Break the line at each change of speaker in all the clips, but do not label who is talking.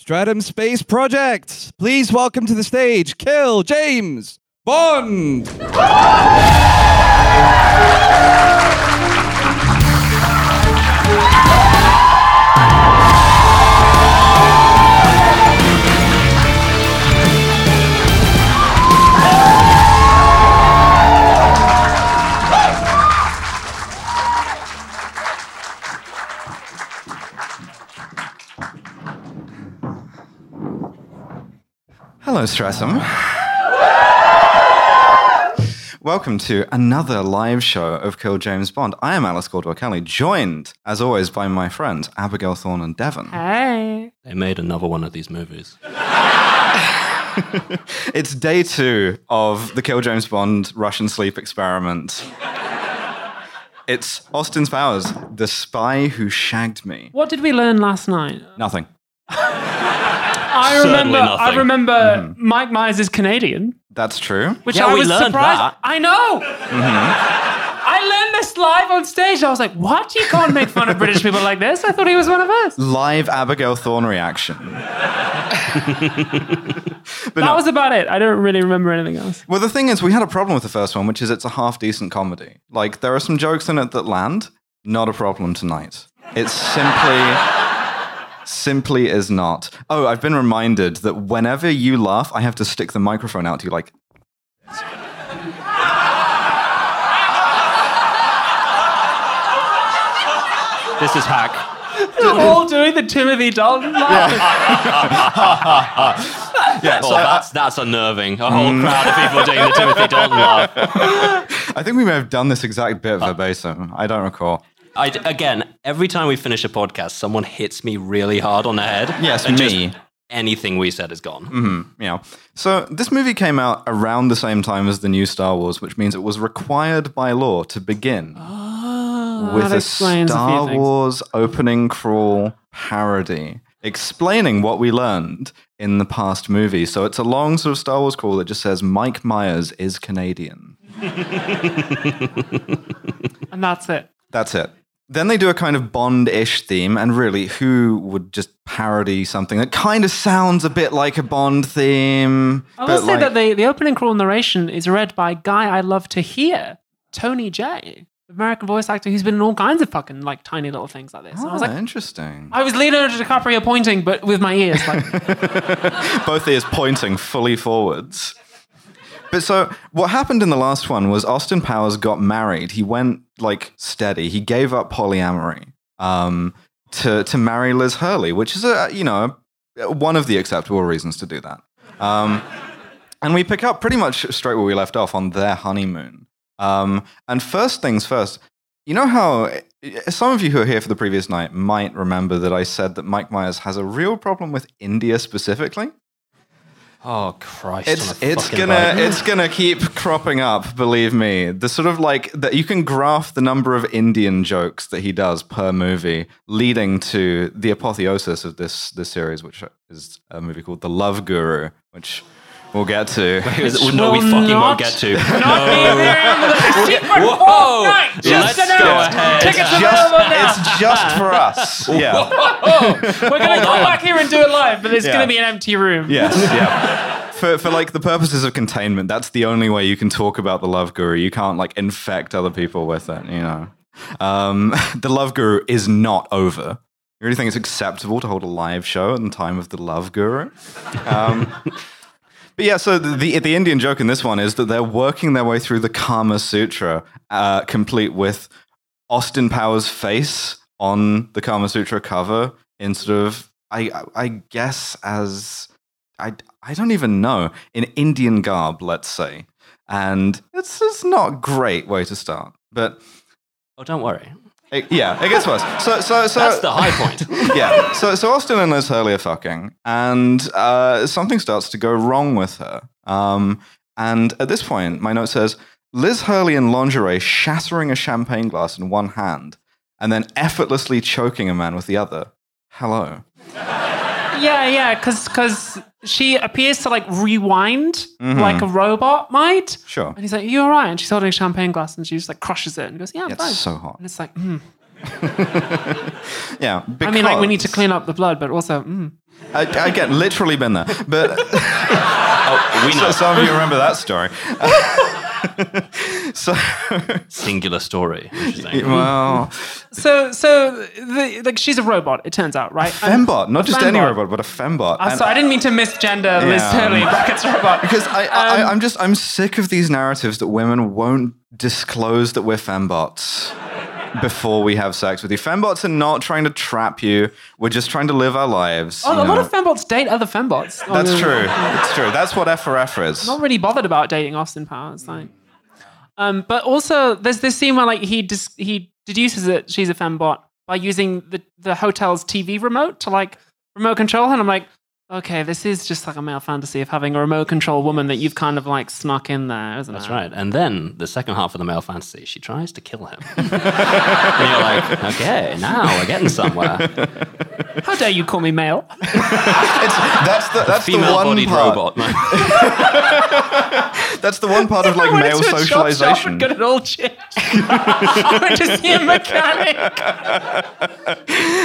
Streatham Space Project. Please welcome to the stage, Kill James Bond.
Hello, Streatham. Welcome to another live show of Kill James Bond. I am Alice Caldwell Kelly, joined, as always, by my friends Abigail Thorn and Devon.
Hey.
They made another one of these movies.
It's day two of the Kill James Bond Russian sleep experiment. It's Austin's Powers, the spy who shagged me.
What did we learn last night?
Nothing.
I remember. I
nothing.
remember mm-hmm. Mike Myers is Canadian,
That's true.
which
Yeah,
I
we
was
learned
surprised.
that.
I know. Mm-hmm. I learned this live on stage. I was like, "What? You can't make fun of British people like this." I thought he was one of us.
Live Abigail Thorn reaction. but
That
no.
was about it. I don't really remember anything else.
Well, the thing is, we had a problem with the first one, which is it's a half decent comedy. Like, there are some jokes in it that land. Not a problem tonight. It's simply, simply is not. Oh, I've been reminded that whenever you laugh, I have to stick the microphone out to you, like,
This is hack.
We're all doing the Timothy Dalton laugh.
yeah.
Oh,
So I,
that's that's unnerving. A whole mm. crowd of people doing the Timothy Dalton laugh.
I think we may have done this exact bit verbatim. I don't recall.
I, again, every time we finish a podcast, someone hits me really hard on the head.
Yes,
and just
me.
anything we said is gone.
Mm-hmm, yeah. So this movie came out around the same time as the new Star Wars, which means it was required by law to begin ah,
with
a
explains a
Star. Wars opening crawl parody, explaining what we learned in the past movie. So it's a long sort of Star Wars crawl that just says Mike Myers is Canadian.
and that's it.
That's it. Then they do a kind of Bond-ish theme, and really, who would just parody something that kind of sounds a bit like a Bond theme?
I will say
like-
that the, the opening crawl narration is read by a guy I love to hear, Tony Jay, American voice actor who's been in all kinds of fucking like tiny little things like this. And I was
Ah,
like,
interesting.
I was Leonardo DiCaprio pointing, but with my ears. Like,
Both ears pointing fully forwards. But so what happened in the last one was Austin Powers got married. He went like steady. He gave up polyamory um, to to marry Liz Hurley, which is a you know one of the acceptable reasons to do that. Um, and we pick up pretty much straight where we left off on their honeymoon. Um, and first things first, you know how some of you who are here for the previous night might remember that I said that Mike Myers has a real problem with India specifically.
Oh Christ!
It's it's gonna
boat.
it's gonna keep cropping up. Believe me, the sort of like that you can graph the number of Indian jokes that he does per movie, leading to the apotheosis of this this series, which is a movie called The Love Guru, which we'll get to.
no, we fucking
not-
won't get to.
not be there in the secret
Whoa!
night. Just
let's go
announced.
ahead.
Tickets
just,
available now.
it's just for us. Yeah.
We're gonna come back here and do it live, but there's
Yeah.
gonna be an empty room.
Yes. Yeah. For, for like the purposes of containment, that's the only way you can talk about the love guru. You can't like infect other people with it, you know. Um, the love guru is not over. You really think it's acceptable to hold a live show in the time of the love guru? Um, but yeah, so the, the Indian joke in this one is that they're working their way through the Kama Sutra, uh, complete with Austin Powers' face on the Kama Sutra cover in sort of, I I guess as I I don't even know in Indian garb, let's say, and it's it's not a great way to start, but
Oh, don't worry.
It, yeah, it gets worse. So so so
That's the high point.
yeah. So, so Austin and Liz Hurley are fucking, and uh, something starts to go wrong with her. Um, and at this point, my note says Liz Hurley in lingerie shattering a champagne glass in one hand, and then effortlessly choking a man with the other. Hello.
Yeah, yeah, because because she appears to like rewind like a robot might.
Sure.
And he's like, "You all right?" And she's holding a champagne glass, and she just like crushes it and goes, "Yeah, I'm
It's
fine."
so hot.
and it's like, mm,
Yeah,
I mean, like we need to
because-
clean up the blood, but also, mm.
I, get literally been there, but
Oh, we know.
so some of you remember that story. So,
Singular story. Interesting.
well,
so so the, like she's a robot. It turns out, right? And-
fembot, not just any
fembot.
robot, but a fembot.
I'm
And-
sorry, I didn't mean to misgender Liz
Yeah.
Hurley brackets robot.
because I, I,
Um,
I'm just I'm sick of these narratives that women won't disclose that we're fembots before we have sex with you. Fembots are not trying to trap you. We're just trying to live our lives.
Oh, a lot of fembots date other fembots. Oh,
That's
no,
true. That's true. That's what F for F is.
Not really bothered about dating Austin Powers. Like, um, but also there's this scene where like he dis- he deduces that she's a fembot by using the the hotel's TV remote to like remote control her. And I'm like, okay, this is just like a male fantasy of having a remote control woman that you've kind of like snuck in there, isn't
That's
it?
right. And then the second half of the male fantasy, she tries to kill him. and you're like, okay, now we're getting somewhere.
How dare you call me male?
It's, that's the that's the
Female
one part.
robot. man.
That's the one part of like
I went
male
to a chop shop
socialization.
and got an old chick. I went to see a mechanic.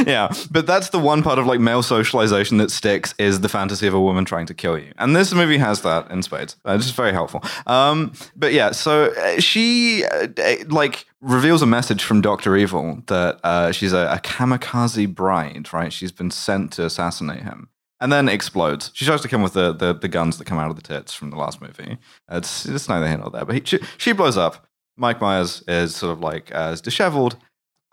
yeah, but that's the one part of like male socialization that sticks is the fantasy of a woman trying to kill you, and this movie has that in spades. Uh, It's very helpful. Um, but yeah, so uh, she uh, uh, like reveals a message from Doctor Evil that uh, she's a, a kamikaze bride, right? She's been sent to assassinate him. And then explodes. She tries to come with the, the, the guns that come out of the tits from the last movie. It's, it's neither here nor there. But he, she, she blows up. Mike Myers is sort of like as disheveled.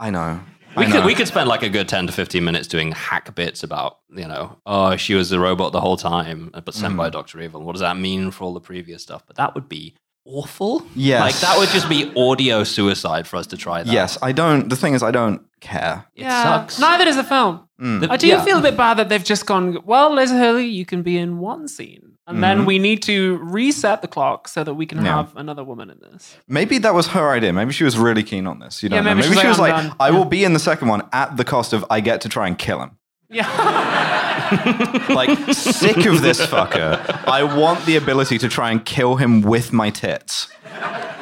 I know. I
We could, we could spend like a good 10 to 15 minutes doing hack bits about, you know, oh, she was a robot the whole time, but sent
Mm.
by Dr. Evil. What does that mean for all the previous stuff? But that would be awful.
Yes.
Like, that would just be audio suicide for us to try that.
Yes, I don't. The thing is, I don't care.
It sucks.
Neither does the film.
Mm.
I do
Yeah.
feel a bit bad that they've just gone, well, Liz Hurley, you can be in one scene. And then we need to reset the clock so that we can
Mm-hmm. Yeah.
have another woman in this.
Maybe that was her idea. Maybe she was really keen on this. You
Yeah,
don't know.
maybe
Maybe
she's
she was
like,
like,
"I'm done."
I
Yeah.
will be in the second one at the cost of I get to try and kill him.
Yeah.
Like, sick of this fucker. I want the ability to try and kill him with my tits.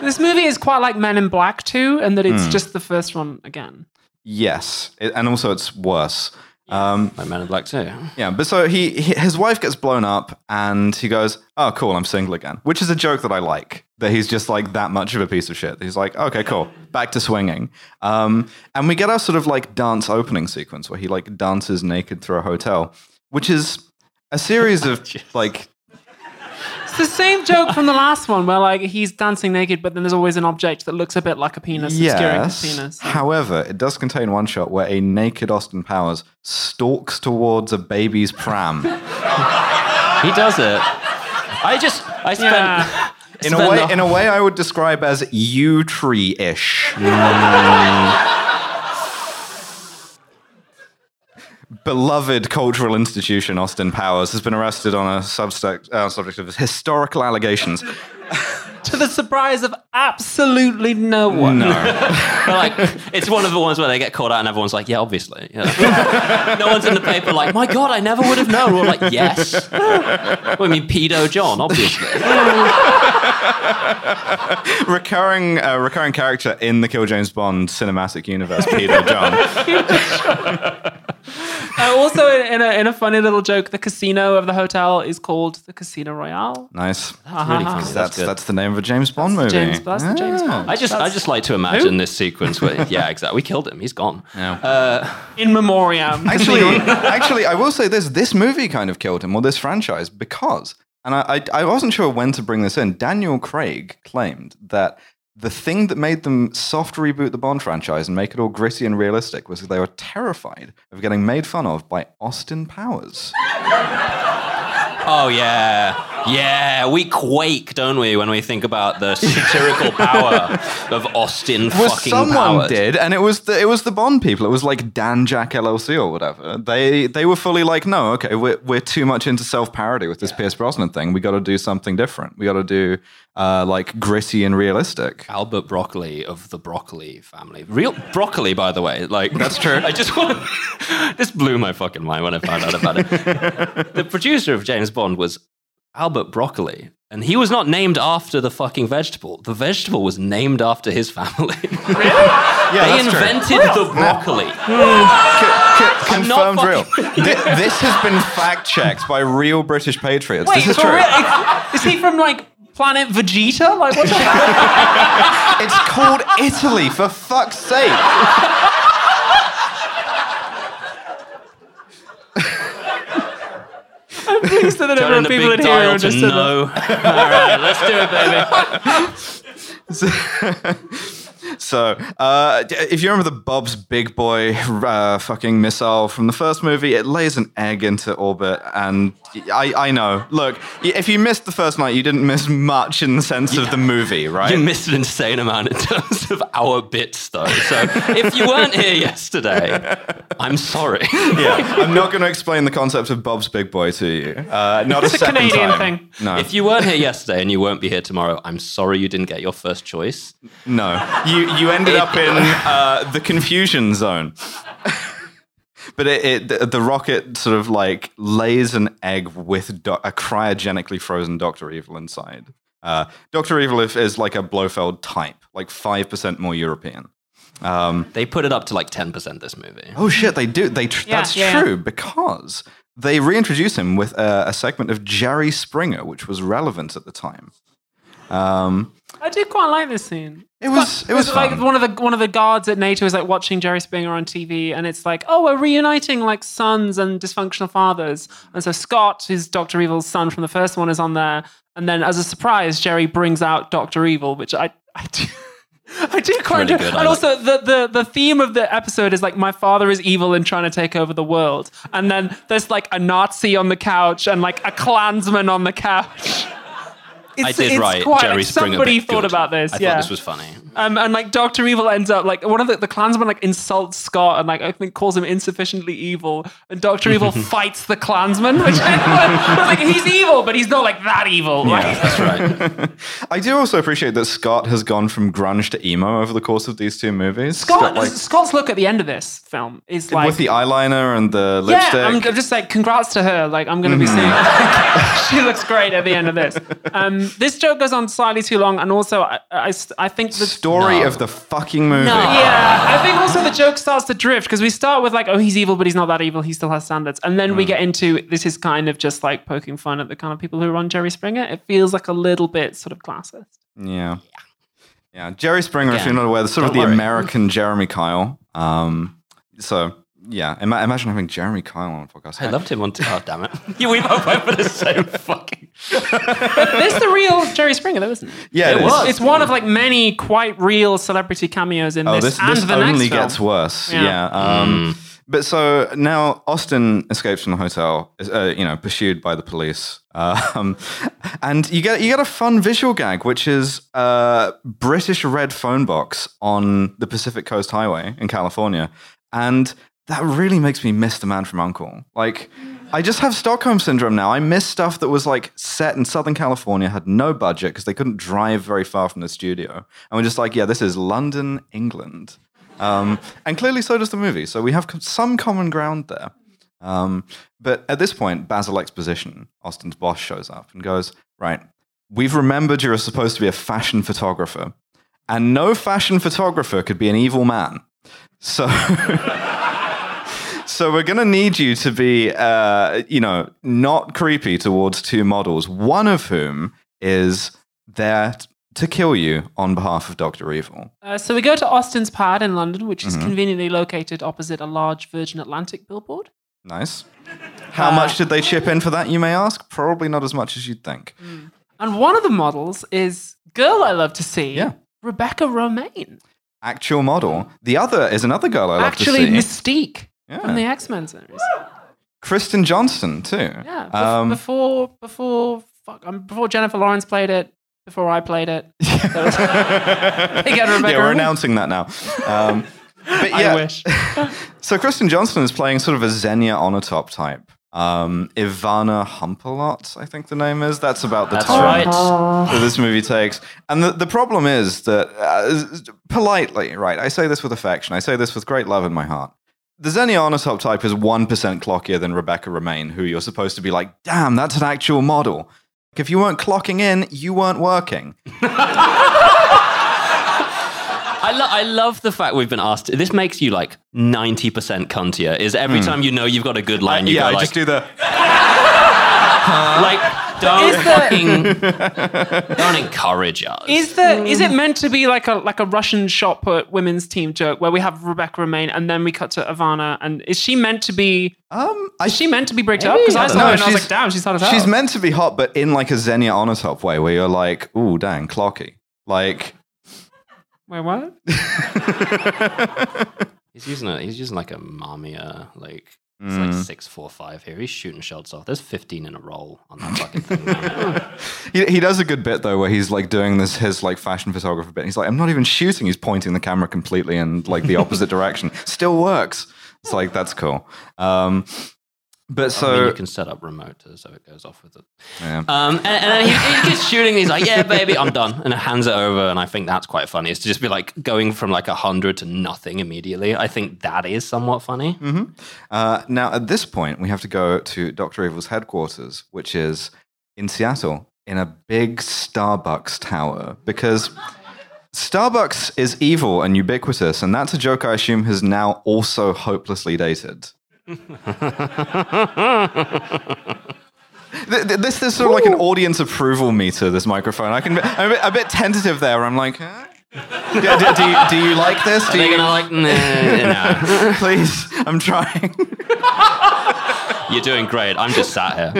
this movie is quite like Men in Black 2, and that it's
Hmm.
just the first one again.
Yes, It- and also it's worse. Um,
Like Men in Black too.
yeah, but so he, he his wife gets blown up, and he goes, "Oh, cool, I'm single again," which is a joke that I like. That he's just like that much of a piece of shit. He's like, "Okay, cool, back to swinging," um, and we get our sort of like dance opening sequence where he like dances naked through a hotel, which is a series of like
the same joke from the last one where like he's dancing naked, but then there's always an object that looks a bit like a penis obscuring his
Yes.
penis.
However, it does contain one shot where a naked Austin Powers stalks towards a baby's pram.
He does it. I just, I spent.
Yeah.
In a
spent
way,
the-
in a way, I would describe as yew tree ish. Mm. Beloved cultural institution Austin Powers has been arrested on a subject, uh, subject of historical allegations.
to the surprise of absolutely no one.
No.
Like it's one of the ones where they get caught out and everyone's like, yeah, obviously. Yeah. no one's in the paper like, my God, I never would have known. We're like, yes. well, I mean, pedo John, obviously.
recurring, uh, recurring character in the Kill James Bond cinematic universe, Peter John.
Uh, also, in a, in a funny little joke, the casino of the hotel is called the Casino Royale.
Nice.
really funny.
That's
That's
that's the name of a James Bond movie.
James, that's the James Bond.
I just, I just like to imagine this sequence where, yeah, exactly. We killed him. He's gone.
In memoriam.
Actually, actually, I will say this: this movie kind of killed him, or this franchise, because, and I, I, I wasn't sure when to bring this in. Daniel Craig claimed that the thing that made them soft reboot the Bond franchise and make it all gritty and realistic was they were terrified of getting made fun of by Austin Powers.
Oh yeah, yeah. We quake, don't we, when we think about the satirical power of Austin
Well,
fucking
someone
Powers.
did, and it was the it was the Bond people. It was like Danjaq LLC or whatever. They they were fully like, no, okay, we're we're too much into self parody with this Pierce Brosnan thing. We got to do something different. We got to do uh, like gritty and realistic.
Albert Broccoli of the Broccoli family. Real broccoli, by the way. Like
That's true.
I just want. this blew my fucking mind when I found out about it. the producer of James Bond was Albert Broccoli, And he was not named after the fucking vegetable. The vegetable was named after his family.
Yeah,
they
that's true.
invented the broccoli.
C-
I'm not
confirmed real.
fucking-
this has been fact checked by real British patriots.
Wait,
this is true.
real? Is he from like planet Vegeta? Like what the
It's called Italy, for fuck's sake.
Please that there
Turn
are
the
people
big
in here
dial
are
to
just
no. All right, let's do it, baby.
So, uh, if you remember the Bob's Big Boy uh, fucking missile from the first movie, it lays an egg into orbit. And I, I know. Look, if you missed the first night, you didn't miss much in the sense of the movie, right?
You missed an insane amount in terms of our bits, though. So if you weren't here yesterday, I'm sorry.
yeah, I'm not going to explain the concept of Bob's Big Boy to you. Uh, not
It's
a
a
second
Canadian
time.
thing.
No,
If you weren't here yesterday and you won't be here tomorrow, I'm sorry you didn't get your first choice.
no, you you ended up in uh, the confusion zone. But it, it the, the rocket sort of like lays an egg with do- a cryogenically frozen Doctor Evil inside. Uh, Doctor Evil is, is like a Blofeld type, like five percent more European. Um,
They put it up to like 10% this movie.
oh shit, they do. They tr-
Yeah,
that's
yeah,
true because they reintroduce him with a, a segment of Jerry Springer, which was relevant at the time. Um,
I do quite like this scene.
it was it was
It's like
fun.
one of the one of the guards at NATO is like watching Jerry Springer on TV, and it's like, oh, we're reuniting like sons and dysfunctional fathers. And so Scott, who's Doctor Evil's son from the first one, is on there. And then as a surprise, Jerry brings out Doctor Evil, which I I do. I do quite
really
enjoy.
good. I
And
like-
also, the, the, the theme of the episode is like, my father is evil and trying to take over the world. And then there's like a Nazi on the couch and like a Klansman on the couch.
I did
it's
right.
Quite,
Jerry
like,
Springer.
somebody
bit
thought
good.
about this.
I
yeah.
thought this was funny.
Um, and like Doctor Evil ends up like one of the, the Klansmen like insults Scott and like I think calls him insufficiently evil, and Doctor Evil fights the Klansman, which I was like he's evil, but he's not like that evil. Right?
That's right.
I do also appreciate that Scott has gone from grunge to emo over the course of these two movies.
Scott,
like
Scott's look at the end of this film is like
with the eyeliner and the lipstick.
Yeah, I'm, I'm just like, congrats to her. Like, I'm going to be seeing. she looks great at the end of this. Um, this joke goes on slightly too long, and also, I, I, I think the
Story
No.
of the fucking movie.
No.
Yeah, I think also the joke starts to drift because we start with like, oh, he's evil, but he's not that evil. He still has standards, and then we get into this is kind of just like poking fun at the kind of people who run Jerry Springer. It feels like a little bit sort of classist.
Yeah. Yeah. Jerry Springer, if you're not aware, the sort of
don't
the
worry.
American Jeremy Kyle. Um, so yeah, ima- imagine having Jeremy Kyle on a podcast.
I loved him on. T- oh, damn it. You we both went for the same fucking.
This the real Jerry Springer, though, isn't it?
Yeah,
It
it is.
was.
It's one of like many quite real celebrity cameos in
Oh,
this,
this,
and
this
the
only
next film.
gets worse.
Yeah.
Yeah. um, But so now Austin escapes from the hotel, uh, you know, pursued by the police. Um, and you get you get a fun visual gag, which is a British red phone box on the Pacific Coast Highway in California, and that really makes me miss the Man from Uncle. Like, I just have Stockholm syndrome now. I miss stuff that was like set in Southern California, had no budget because they couldn't drive very far from the studio, and we're just like, yeah, this is London, England. Um, and clearly, so does the movie. So we have some common ground there. Um, but at this point, Basil Exposition, Austin's boss, shows up and goes, Right, we've remembered you're supposed to be a fashion photographer, and no fashion photographer could be an evil man. So. So we're gonna need you to be, uh, you know, not creepy towards two models. One of whom is there to kill you on behalf of Doctor Evil.
Uh, so we go to Austin's pad in London, which
Mm-hmm.
is conveniently located opposite a large Virgin Atlantic billboard.
Nice. How much did they chip in for that, you may ask? Probably not as much as you'd think.
And one of the models is girl I love to see,
Yeah.
Rebecca Romijn.
Actual model. The other is another girl I love
Actually,
to see.
Mystique
Yeah.
from the X Men series.
Kristen Johnston too.
Yeah, bef-
Um,
before before fuck, um, before Jennifer Lawrence played it, before I played it. That was- Again, Rebecca
yeah, we're announcing that now. Um, but
I wish.
so Kristen Johnston is playing sort of a Xenia Onatop type. Um, Ivana Humpalot, I think the name is. That's about the
That's
tone
right.
that this movie takes. And the, the problem is that, uh, politely, right, I say this with affection, I say this with great love in my heart. The Xenia Onatop type is 1% clockier than Rebecca Romijn, who you're supposed to be like, damn, that's an actual model. If you weren't clocking in, you weren't working.
I, lo- I love the fact we've been asked. This makes you like 90% cuntier. Is every hmm. time you know you've got a good line, uh, you
yeah,
go
I
like,
just do the.
like don't fucking don't encourage us.
Is the is it meant to be like a like a Russian shot put women's team joke where we have Rebecca Romijn and then we cut to Ivana and is she meant to be
Um, I
is she meant to be bricked up? Because
I
I
don't
saw
know.
her and I was
She's-
like, damn, she's hot as hell.
She's meant to be hot, but in like a Xenia Onatop way, where you're like, "Ooh, dang, clocky." Like,
Wait, what?
He's using a he's using like a Mamiya like it's like six four five here. He's shooting shots off. There's fifteen in a roll on that fucking thing. man.
he, he does a good bit though, where he's like doing this his like fashion photographer bit. He's like, "I'm not even shooting." He's pointing the camera completely in like the opposite direction. Still works. It's like that's cool. Um, but so
I mean, you can set up remote so it goes off with it.
yeah.
Um, and, and then he, he keeps shooting. He's like, "Yeah, baby, I'm done," and it hands it over. And I think that's quite funny. Is to just be like going from like a hundred to nothing immediately. I think that is somewhat funny.
Uh, now, at this point, we have to go to Dr. Evil's headquarters, which is in Seattle in a big Starbucks tower, because Starbucks is evil and ubiquitous, and that's a joke I assume has now also hopelessly dated. Th- th- This is sort of like an audience approval meter. This microphone, I can. be- I'm a bit, a bit tentative there. I'm like, huh? do, do- do you, do you like this? Do
They're
you,
gonna like, nah, nah.
please? I'm trying.
You're doing great. I'm just sat here.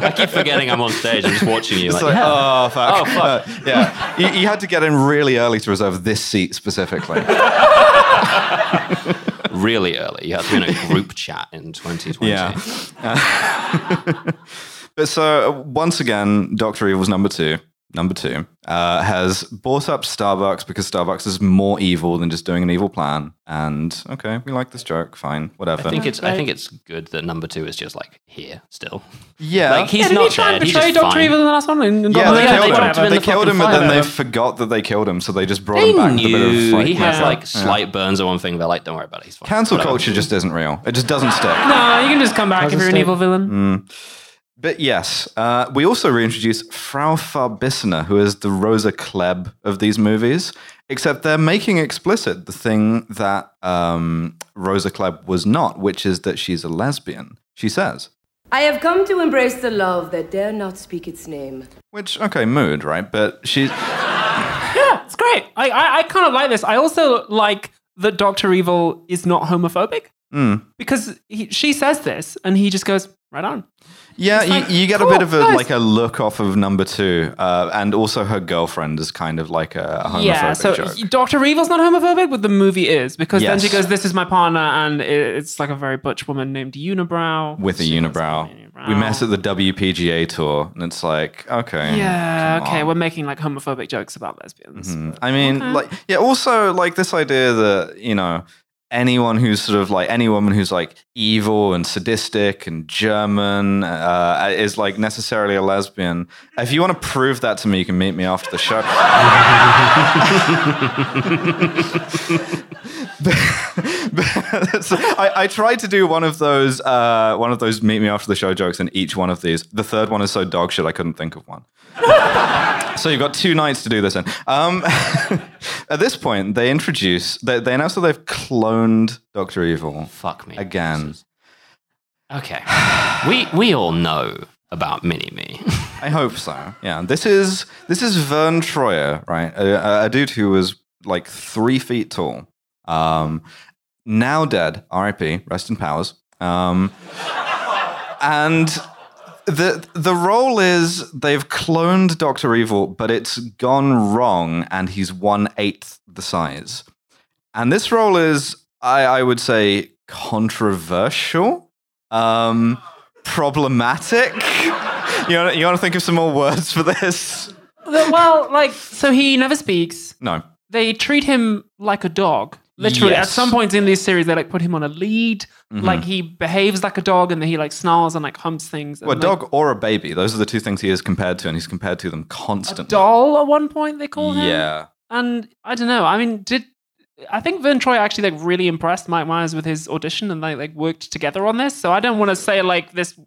I keep forgetting I'm on stage. I'm just watching you. Like,
like,
yeah.
oh fuck.
Oh, fuck.
Uh, yeah, you, you had to get in really early to reserve this seat specifically.
really early. You have to be in a group chat in 2020.
yeah. Uh, but so once again, Doctor Evil's number two, number two, uh, has bought up Starbucks because Starbucks is more evil than just doing an evil plan. And okay, we like this joke. Fine, whatever.
I think it's I think it's good that number two is just like here still.
yeah.
Like he's
yeah, did
not
he try
dead. He's just
Doctor
fine.
Evil in the last one? And, and
yeah,
got-
they killed him.
dropped him
They
the
killed him,
fucking
but then they forgot that they killed him, so they just brought
They
him back with a bit
knew
of like,
he has
yeah.
like slight burns or one thing. They're like, don't worry about it. He's fine.
cancel
Whatever.
culture just isn't real. It just doesn't stick.
No, you can just come back if you're an evil villain.
But yes, uh, we also reintroduce Frau Farbissina, who is the Rosa Klebb of these movies, except they're making explicit the thing that um, Rosa Klebb was not, which is that she's a lesbian. She says,
I have come to embrace the love that dare not speak its name.
which, okay, mood, right? But she's,
Yeah, it's great. I, I, I kind of like this. I also like that Doctor Evil is not homophobic
Hmm.
because he, she says this and he just goes right on.
Yeah,
like,
you, you get a bit of a,
nice.
like a look off of number two, uh, and also her girlfriend is kind of like a, a homophobic
yeah, so. Doctor Evil's not homophobic, but the movie is because then she goes, "This is my partner," and it's like a very butch woman named Unibrow
with a unibrow.
"Unibrow."
We met at the WPGA tour, and it's like, okay.
Yeah, okay,
on.
we're making like homophobic jokes about lesbians.
I mean, like, yeah. Also, like this idea that you know anyone who's sort of like any woman who's like evil and sadistic and German uh, is like necessarily a lesbian. If you want to prove that to me, you can meet me after the show. I, I tried to do one of those uh, one of those meet me after the show jokes in each one of these. The third one is so dog shit I couldn't think of one. So you've got two nights to do this in. Um, at this point, they introduce, they, they announce that they've cloned Doctor Evil
Fuck me
again.
Okay, we we all know about Mini Me.
I hope so. Yeah, this is this is Vern Troyer, right? A, a dude who was like three feet tall, um, now dead. R.I.P. Rest in powers. Um, and the the role is they've cloned Doctor Evil, but it's gone wrong, and he's one eighth the size. And this role is, I, I would say, controversial, um, problematic. You want, you want to think of some more words for this?
well, like, so he never speaks.
No.
They treat him like a dog. Literally, at some points in this series, they like put him on a lead. Mm-hmm. Like he behaves like a dog, and then he like snarls and like humps things.
Well, a
like,
dog or a baby. Those are the two things he is compared to, and he's compared to them constantly.
doll at one point they call him.
Yeah.
and I don't know. I mean, did I think Vern Troy actually like really impressed Mike Myers with his audition and they like worked together on this? So I don't want to say like this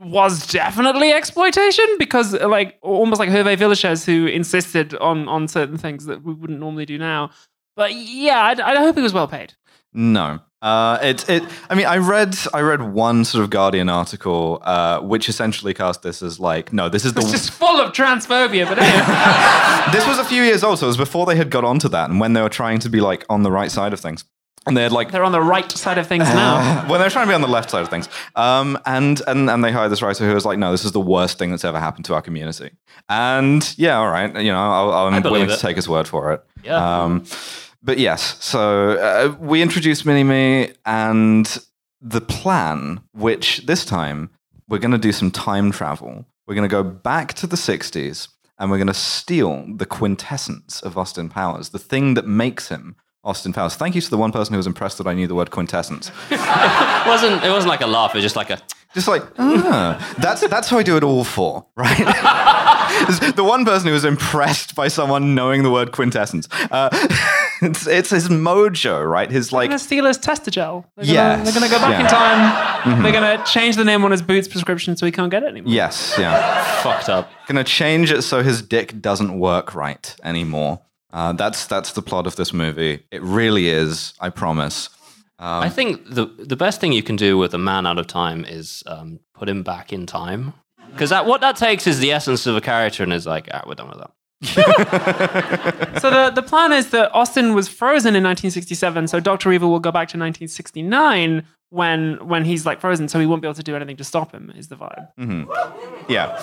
was definitely exploitation because like almost like Hervé Villechaize who insisted on on certain things that we wouldn't normally do now. But yeah, I, I hope he was well paid.
No. Uh, it, it. I mean, I read, I read one sort of Guardian article, uh, which essentially cast this as like, no, this is the.
It's just full of transphobia, but anyway.
this was a few years old, so it was before they had got onto that, and when they were trying to be like on the right side of things, and they had like
they're on the right side of things now.
well, they're trying to be on the left side of things. Um, and and and they hired this writer who was like, no, this is the worst thing that's ever happened to our community. And yeah, all right, you know, I'll, I'm
believe
willing to take his word for it.
Yeah.
Um, but yes, so uh, we introduced Mini Me and the plan, which this time we're going to do some time travel. We're going to go back to the 60s and we're going to steal the quintessence of Austin Powers, the thing that makes him Austin Powers. Thank you to the one person who was impressed that I knew the word quintessence.
It wasn't. It wasn't like a laugh. It was just like a.
Just like, ah, that's that's who I do it all for, right? the one person who was impressed by someone knowing the word quintessence. Uh, it's, it's his mojo, right? His like.
They're gonna steal his tester gel. They're gonna, they're gonna go back in
Yeah.
time. They're gonna change the name on his boots prescription so he can't get it anymore.
yes, yeah.
Fucked up.
Gonna change it so his dick doesn't work right anymore. Uh, that's that's the plot of this movie. It really is. I promise.
I think the the best thing you can do with a man out of time is um, put him back in time, because that what that takes is the essence of a character, and is like, ah, we're done with that.
So the, the plan is that Austin was frozen in 1967, so Doctor Evil will go back to 1969 when when he's like frozen, so he won't be able to do anything to stop him. Is the vibe?
Yeah.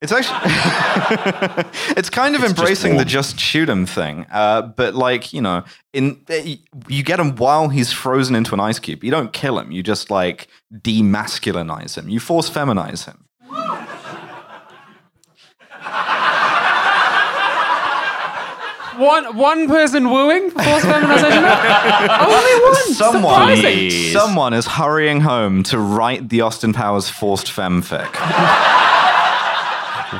It's actually, it's kind of
just
embracing the just shoot him thing, uh, but like you know, in eh, you get him while he's frozen into an ice cube. You don't kill him. You just like demasculinize him. You force feminize him.
One one person wooing for forced feminization. Only one.
Someone,
Surprising.
someone is hurrying home to write the Austin Powers forced femfic.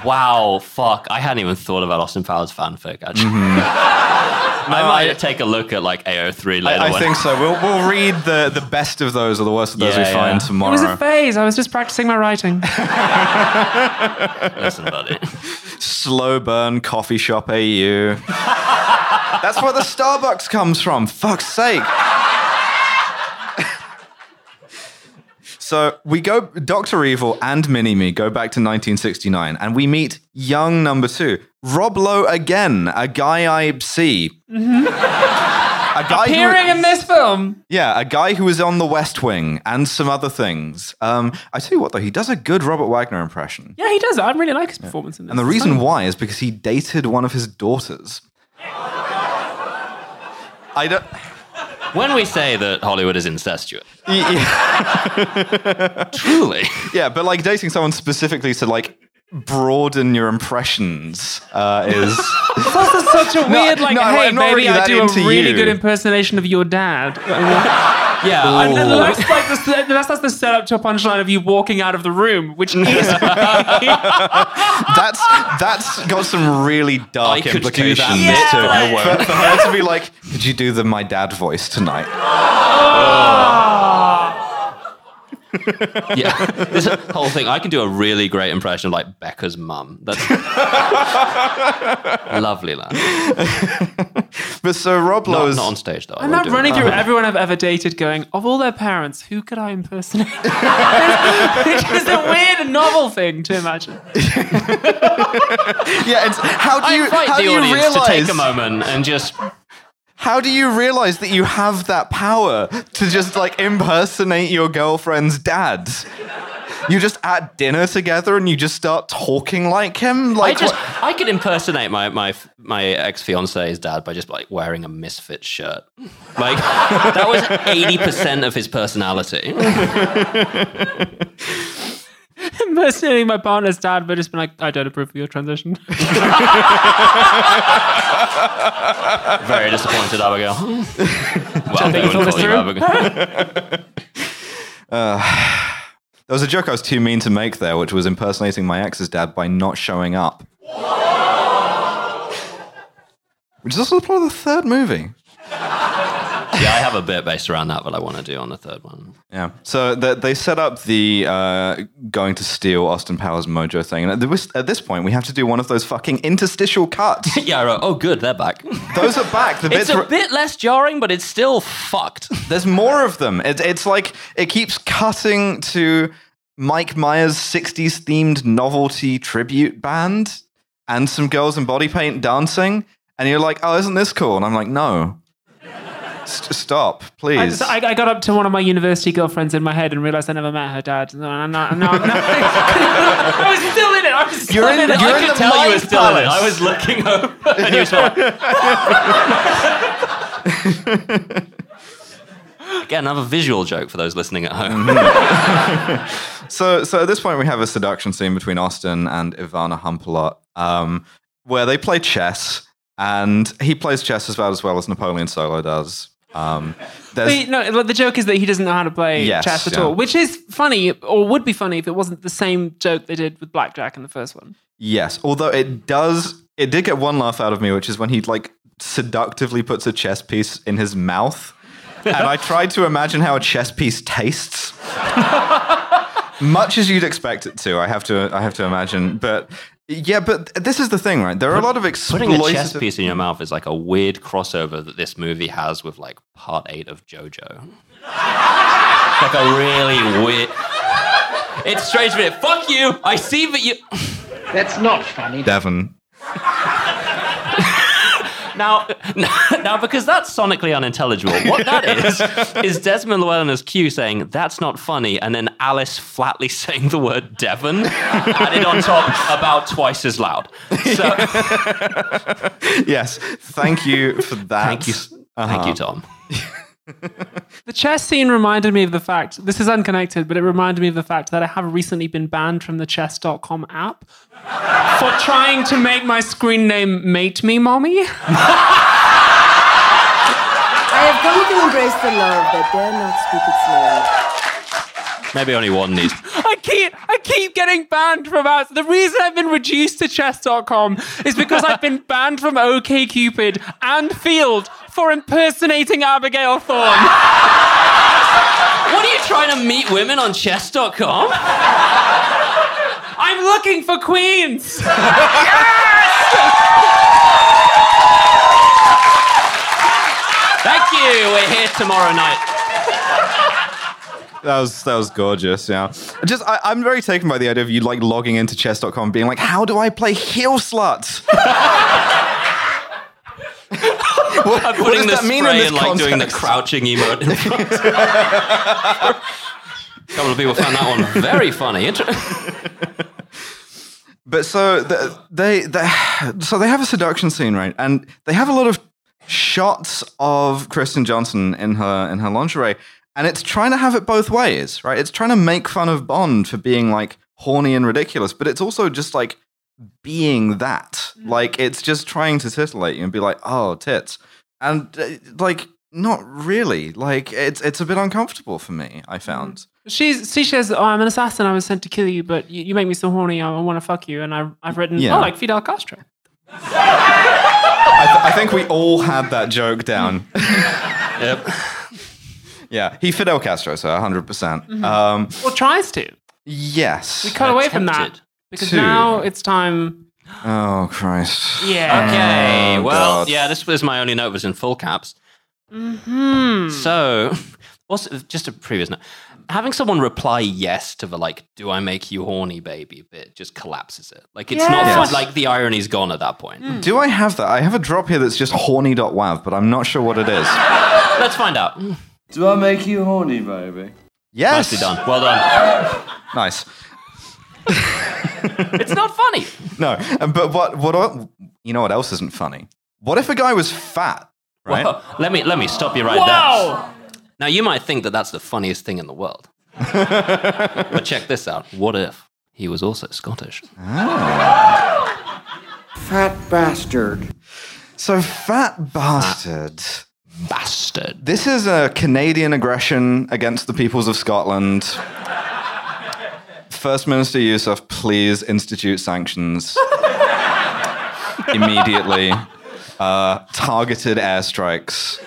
Wow, fuck! I hadn't even thought about Austin Powers fanfic. Actually, mm-hmm. I might take a look at like AO3 later.
I, I think so. We'll we'll read the the best of those or the worst of those
Yeah,
we find
yeah.
It was a phase. I was just practicing my writing.
Listen, buddy.
Slow burn coffee shop AU. That's where the Starbucks comes from. Fuck's sake. So we go, Doctor Evil and Mini Me go back to 1969, and we meet young number two, Rob Lowe again, a guy I see. A guy who-
Appearing in this film.
yeah, a guy who was on The West Wing and some other things. Um, I tell you what, though, he does a good Robert Wagner impression.
Yeah, he does. I really like his performance in this.
And the reason why is because he dated one of his daughters. I don't.
When we say that Hollywood is incestuous,
Yeah,
truly,
yeah, but like dating someone specifically to like broaden your impressions uh, is.
It's also such a weird, like,
no,
hey,
I'm not
baby,
really
I do a really
you."
good impersonation of your dad.
yeah.
And then
I,
that's like the, se- that's, that's the setup to a punchline of you walking out of the room, which is
that's that's got some really dark
I could do
implications
that
bit,
to
but I
it. For, for her to be like, "Did you do the my dad voice tonight?" Ah.
yeah, this whole thing. I can do a really great impression of like Becca's mum. That's lovely, lad.
But so Rob
Not,
Lowe's
not on stage though. I
I'm
won't
not
do it.
running through everyone I've ever dated going, of all their parents, who could I impersonate? Which is a weird novel thing to imagine.
yeah. It's, how do you
invite
how
the
do you realize
to take a moment and just
How do you realize that you have that power to just like impersonate your girlfriend's dad? You just at dinner together and you just start talking like him? Like I
just
what-
I could impersonate my my my ex fiance's dad by just like wearing a misfit shirt. Like that was eighty percent of his personality.
Impersonating my partner's dad, but just been like, I don't approve of your transition.
Very disappointed, Abigail. well,
think you thought this through?
Abigail.
there was a joke I was too mean to make there, which was impersonating my ex's dad by not showing up. Which is also the plot of the third movie.
Yeah, I have a bit based around that, but I want to do on the third one.
Yeah. So the, they set up the uh, going to steal Austin Powers mojo thing. And at this, at this point, we have to do one of those fucking interstitial cuts.
Yeah, wrote, oh, good, they're back.
those are back. The
it's a
where-
bit less jarring, but it's still fucked.
There's more of them. It, it's like it keeps cutting to Mike Myers' 60s themed novelty tribute band and some girls in body paint dancing. And you're like, oh, isn't this cool? And I'm like, no. S- stop,
I,
please.
I, I got up to one of my university girlfriends in my head and realized I never met her dad. And I'm not, I'm not, I'm not- I was still in it. I was still
You're
in,
in-
it.
you're
I
in
could
the
tell you
Mind
were still in it.
I was looking over, and you was like, Again, another visual joke for those listening at home.
So, so at this point, we have a seduction scene between Austin and Ivana Humpalot, um, where they play chess, and he plays chess as well as well as Napoleon Solo does. Um,
Wait, no, the joke is that he doesn't know how to play
Yes,
chess at
yeah.
all, which is funny, or would be funny if it wasn't the same joke they did with blackjack in the first one.
yes, although it does, it did get one laugh out of me, which is when he like seductively puts a chess piece in his mouth, and I tried to imagine how a chess piece tastes. Much as you'd expect it to, I have to, I have to imagine, but. Yeah, but this is the thing, right? There are a lot of
Putting a chess piece in your mouth is like a weird crossover that this movie has with like part eight of JoJo. like a really weird. It's strange, but fuck you. I see that you.
That's not funny.
Devon.
Now, now, because that's sonically unintelligible, what that is is Desmond Llewellyn as Q saying that's not funny, and then Alice flatly saying the word Devon added on top about twice as loud. So,
Yes, thank you for that.
thank you, thank you, uh-huh. Tom.
The chess scene reminded me of the fact, this is unconnected, but it reminded me of the fact that I have recently been banned from the chess.com app for trying to make my screen name Mate Me Mommy.
I have come to embrace the love that dare not speak its name.
Maybe only one needs.
I keep I keep getting banned from apps. The reason I've been reduced to chess.com is because I've been banned from OKCupid and Feeld for impersonating Abigail Thorn.
What are you trying to meet women on chess.com?
I'm looking for queens. Yes!
Thank you. We're here tomorrow night.
That was that was gorgeous. Yeah, just I, I'm very taken by the idea of you like logging into chess.com, being like, "How do I play heel slut?" what, what
Putting
does that mean in this
and like doing the crouching emote in front. A couple of people found that one very funny.
But so the, they they so they have a seduction scene, right? And they have a lot of shots of Kristen Johnston in her in her lingerie, and it's trying to have it both ways, right? It's trying to make fun of Bond for being like horny and ridiculous, but it's also just like being that. Like it's just trying to titillate you and be like, "Oh, tits." And uh, like not really. Like it's it's a bit uncomfortable for me, I found.
She's she says, "Oh, I'm an assassin. I was sent to kill you, but you, you make me so horny. I, want to fuck you." And I, I've written,
Yeah.
"Oh, like Fidel Castro."
I, th- I think we all had that joke down.
yep.
Yeah, he Fidel Castro, so 100%. percent Um,
Or tries to.
yes.
We cut away from that because
to.
now it's time.
Oh, Christ.
Yeah.
Okay.
Oh,
well,
God.
yeah. This was my only note was in full caps.
Hmm.
So, also just a previous note. Having someone reply yes to the like, "Do I make you horny, baby?" bit just collapses it. Like it's not
Yes.
Like the irony's gone at that point.
Hmm.
Do I have that? I have a drop here that's just horny.wav, but I'm not sure what it is.
Let's find out.
Do I make you horny, baby?
Yes.
Nicely done. Well done.
Nice.
It's not funny.
No, um, but what, what, el- you know what else isn't funny? What if a guy was fat, right?
Whoa. Let me let me stop you right
Wow.
there. Now you might think that that's the funniest thing in the world, but check this out. What if he was also Scottish?
Fat bastard.
So, fat bastard.
Bastard.
This is a Canadian aggression against the peoples of Scotland. First Minister Yousaf, please institute sanctions immediately. Uh, targeted airstrikes.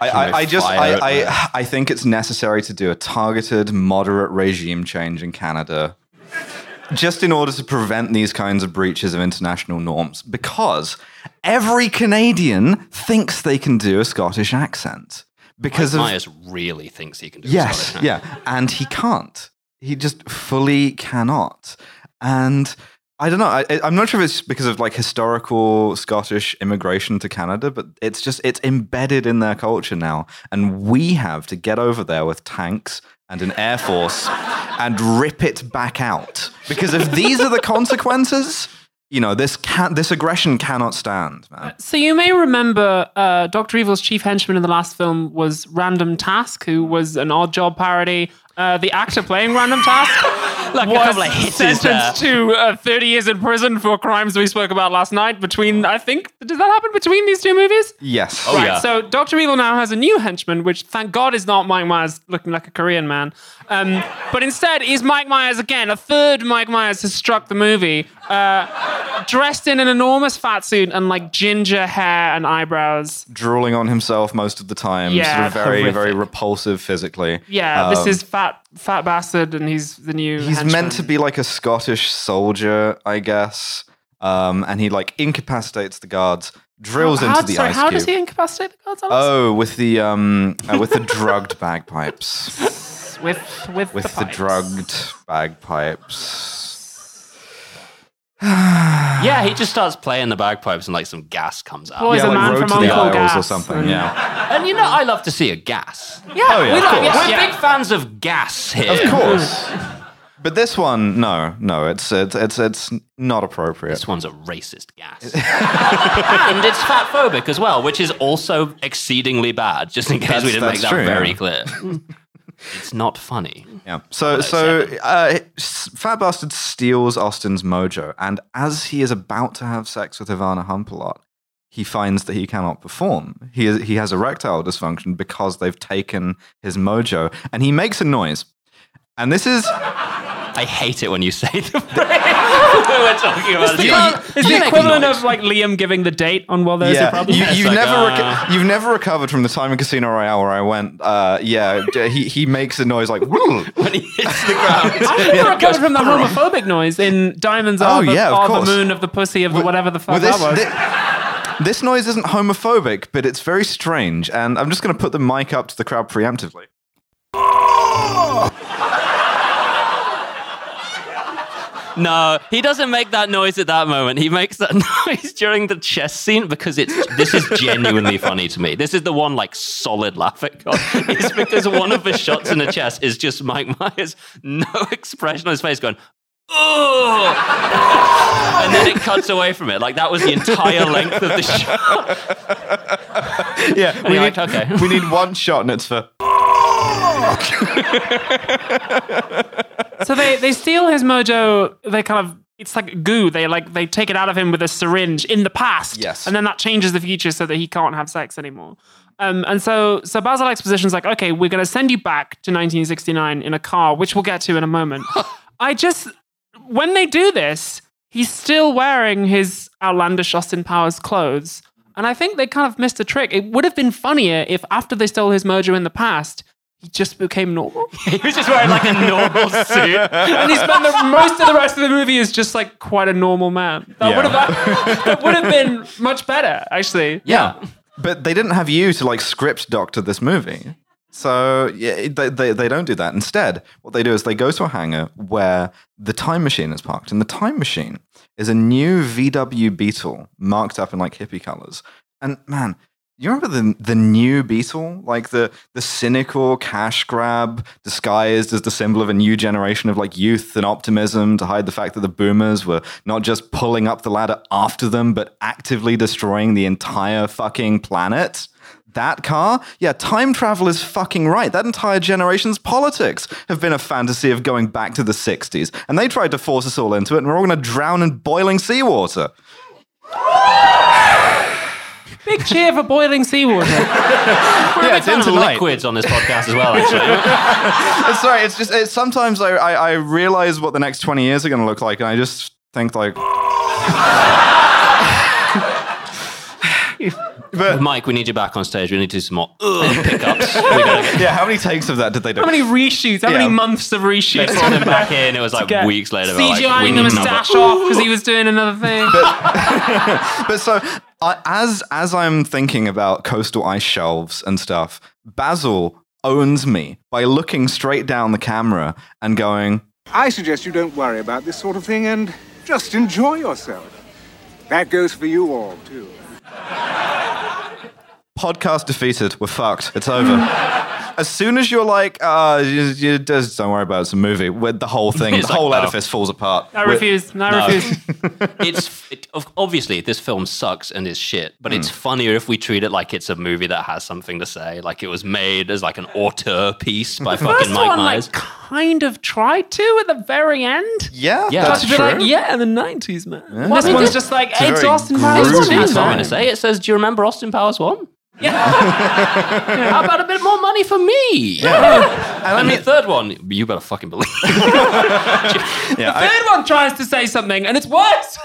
I, I, I just I. I I think it's necessary to do a targeted, moderate regime change in Canada, just in order to prevent these kinds of breaches of international norms. Because every Canadian thinks they can do a Scottish accent because of
Myers really thinks he can do a Scottish accent.
yeah, and he can't. He just fully cannot. And I don't know. I, I- I'm not sure if it's because of like historical Scottish immigration to Canada, but it's just it's embedded in their culture now, and we have to get over there with tanks and an air force and rip it back out. Because if these are the consequences, you know this can this aggression cannot stand, man.
So you may remember uh, Doctor Evil's chief henchman in the last film was Random Task, who was an Oddjob parody. Uh, the actor playing Random Task
Like a
was
couple of hitters
sentenced to uh, 30 years in prison for crimes we spoke about last night. Between, I think, did that happen between these two movies?
Yes.
Oh,
Right,
yeah.
So Doctor Evil now has a new henchman, which thank God is not Mike Myers looking like a Korean man, um, but instead is Mike Myers again. A third Mike Myers has struck the movie, uh, dressed in an enormous fat suit and like ginger hair and eyebrows.
drooling on himself most of the time.
Yeah,
sort of very,
horrific.
very repulsive physically.
Yeah, this
Um,
is fat fat bastard, and he's the new.
He's
henchman.
meant to be like a Scottish soldier, I guess. Um, and he like incapacitates the guards, drills
How-
into the
sorry,
ice
how
cube.
does he incapacitate the? Alex?
Oh, with the um, uh, with the drugged bagpipes.
with with,
With
the,
the, drugged bagpipes.
Yeah, he just starts playing the bagpipes and like some gas comes out.
Boys,
yeah,
a
like
man
Road
from
to the
Uncle
Isles
Gas.
or something. Yeah,
And you know, I love to see a gas.
Yeah,
Oh, yeah,
we
of
like,
course.
yeah,
We're
yeah.
big fans of gas here.
of course. But this one, no, no, it's it's it's it's not appropriate.
This one's a racist gas. and it's fat phobic as well, which is also exceedingly bad, just in case
That's-
we didn't make that
true,
very
yeah.
clear. It's not funny.
Yeah. So so uh, Fat Bastard steals Austin's mojo, and as he is about to have sex with Ivana Humpalot, he finds that he cannot perform. He is, he has erectile dysfunction because they've taken his mojo, and he makes a noise. And this is
I hate it when you say the phrase we're talking about
It's the,
it.
equivalent- it's
You
the equivalent of like Liam giving the date on Well There's a
yeah.
Problem.
You, you've,
like,
never
uh,
reco- you've never recovered from the time in Casino Royale where I went. Uh, yeah, he he makes a noise like. "Woo."
when he hits the ground.
I never recovered from the homophobic noise in Diamonds
Oh,
Are the,
yeah, of
are the moon of the pussy of the whatever the fuck
Well, this,
that was.
thi- this noise isn't homophobic, but it's very strange, and I'm just going to put the mic up to the crowd preemptively.
No, he doesn't make that noise at that moment. He makes that noise during the chess scene because it's this is genuinely funny to me. This is the one like solid laugh at God. It's because one of the shots in the chess is just Mike Myers, no expression on his face, going, oh, and then it cuts away from it. Like that was the entire length of the shot.
Yeah, we need,
like, okay.
we need one shot, and it's for.
So they they steal his mojo. They kind of it's like goo. They like they take it out of him with a syringe in the past.
Yes.
and then that changes the future so that he can't have sex anymore. Um, and so so Basil Exposition's like, okay, we're going to send you back to 1969 in a car, which we'll get to in a moment. I just when they do this, he's still wearing his outlandish Austin Powers clothes. And I think they kind of missed a trick. It would have been funnier if after they stole his mojo in the past, he just became normal.
He was just wearing like a normal suit.
and he spent the, most of the rest of the movie is just like quite a normal man. That
Yeah.
would have uh, that would have been much better, actually.
Yeah.
But they didn't have you to like script doctor this movie. So yeah, they, they, they don't do that. Instead, what they do is they go to a hangar where the time machine is parked. And the time machine is a new VW Beetle marked up in like hippie colors. And man, you remember the the new Beetle? Like the the cynical cash grab disguised as the symbol of a new generation of like youth and optimism to hide the fact that the boomers were not just pulling up the ladder after them, but actively destroying the entire fucking planet. That car? Yeah, time travel is fucking right. That entire generation's politics have been a fantasy of going back to the 60s. And they tried to force us all into it, and we're all going to drown in boiling seawater.
Big cheer for boiling seawater.
yeah, it's
Fans
into
of liquids on this podcast as well, actually.
It's sorry, it's just it's, sometimes I, I, I realize what the next 20 years are going to look like, and I just think, like,
Mike, we need you back on stage. We need to do some more uh, pickups. we gotta get
Yeah, how many takes of that did they do?
How many reshoots? How
Yeah.
many months of
they
reshoots?
brought him back in. It was like
Get
weeks later. they were like, we
CGIing
need
the
another-
mustache off because he was doing another thing.
But so, I, as as I'm thinking about coastal ice shelves and stuff, Basil owns me by looking straight down the camera and going,
I suggest you don't worry about this sort of thing and just enjoy yourself. That goes for you all, too.
"Podcast defeated. We're fucked. It's over." as soon as you're like, uh, you, you just don't worry about it. It's a movie. With the whole thing,
It's
the
like,
whole
oh.
edifice falls apart.
I
We're-
refuse. No, I
No.
refuse.
it's it, of- obviously this film sucks and is shit, but
Hmm.
it's funnier if we treat it like it's a movie that has something to say, like it was made as like an auteur piece by fucking
First
Mike
one,
Myers.
like, kind of tried to at the very end.
Yeah,
Yeah.
that's
to
true.
like, yeah, in the nineties, man. And
Well,
this
I mean,
one's just like,
it's
it's
very
Austin Powers.
groovy
too,
That's what I'm
man.
to say. It says, "Do you remember Austin Powers one?" Yeah. How about a bit more money for me?
And I
And
mean,
the third one, you better fucking believe.
yeah, I-
Third one tries to say something, and it's worse.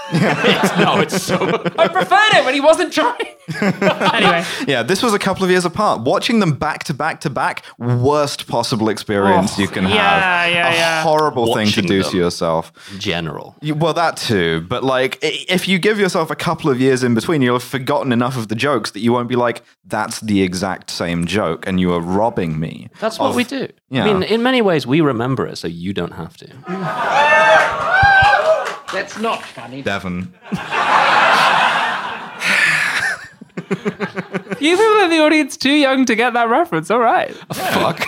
no, it's so.
I preferred it when he wasn't trying. anyway,
Yeah, this was a couple of years apart. Watching them back to back to back, worst possible experience
Oh,
you can
yeah,
have.
yeah,
a
yeah.
horrible thing to do to yourself.
General.
You- Well, that too. But like, if you give yourself a couple of years in between, you'll have forgotten enough of the jokes that you won't be like, "That's the exact same joke," and you are robbing me.
That's what
of-
we do.
Yeah.
I mean, in many ways, we remember it, so you don't have to.
That's not funny.
Devon.
you people in the audience too young to get that reference. All right.
Fuck.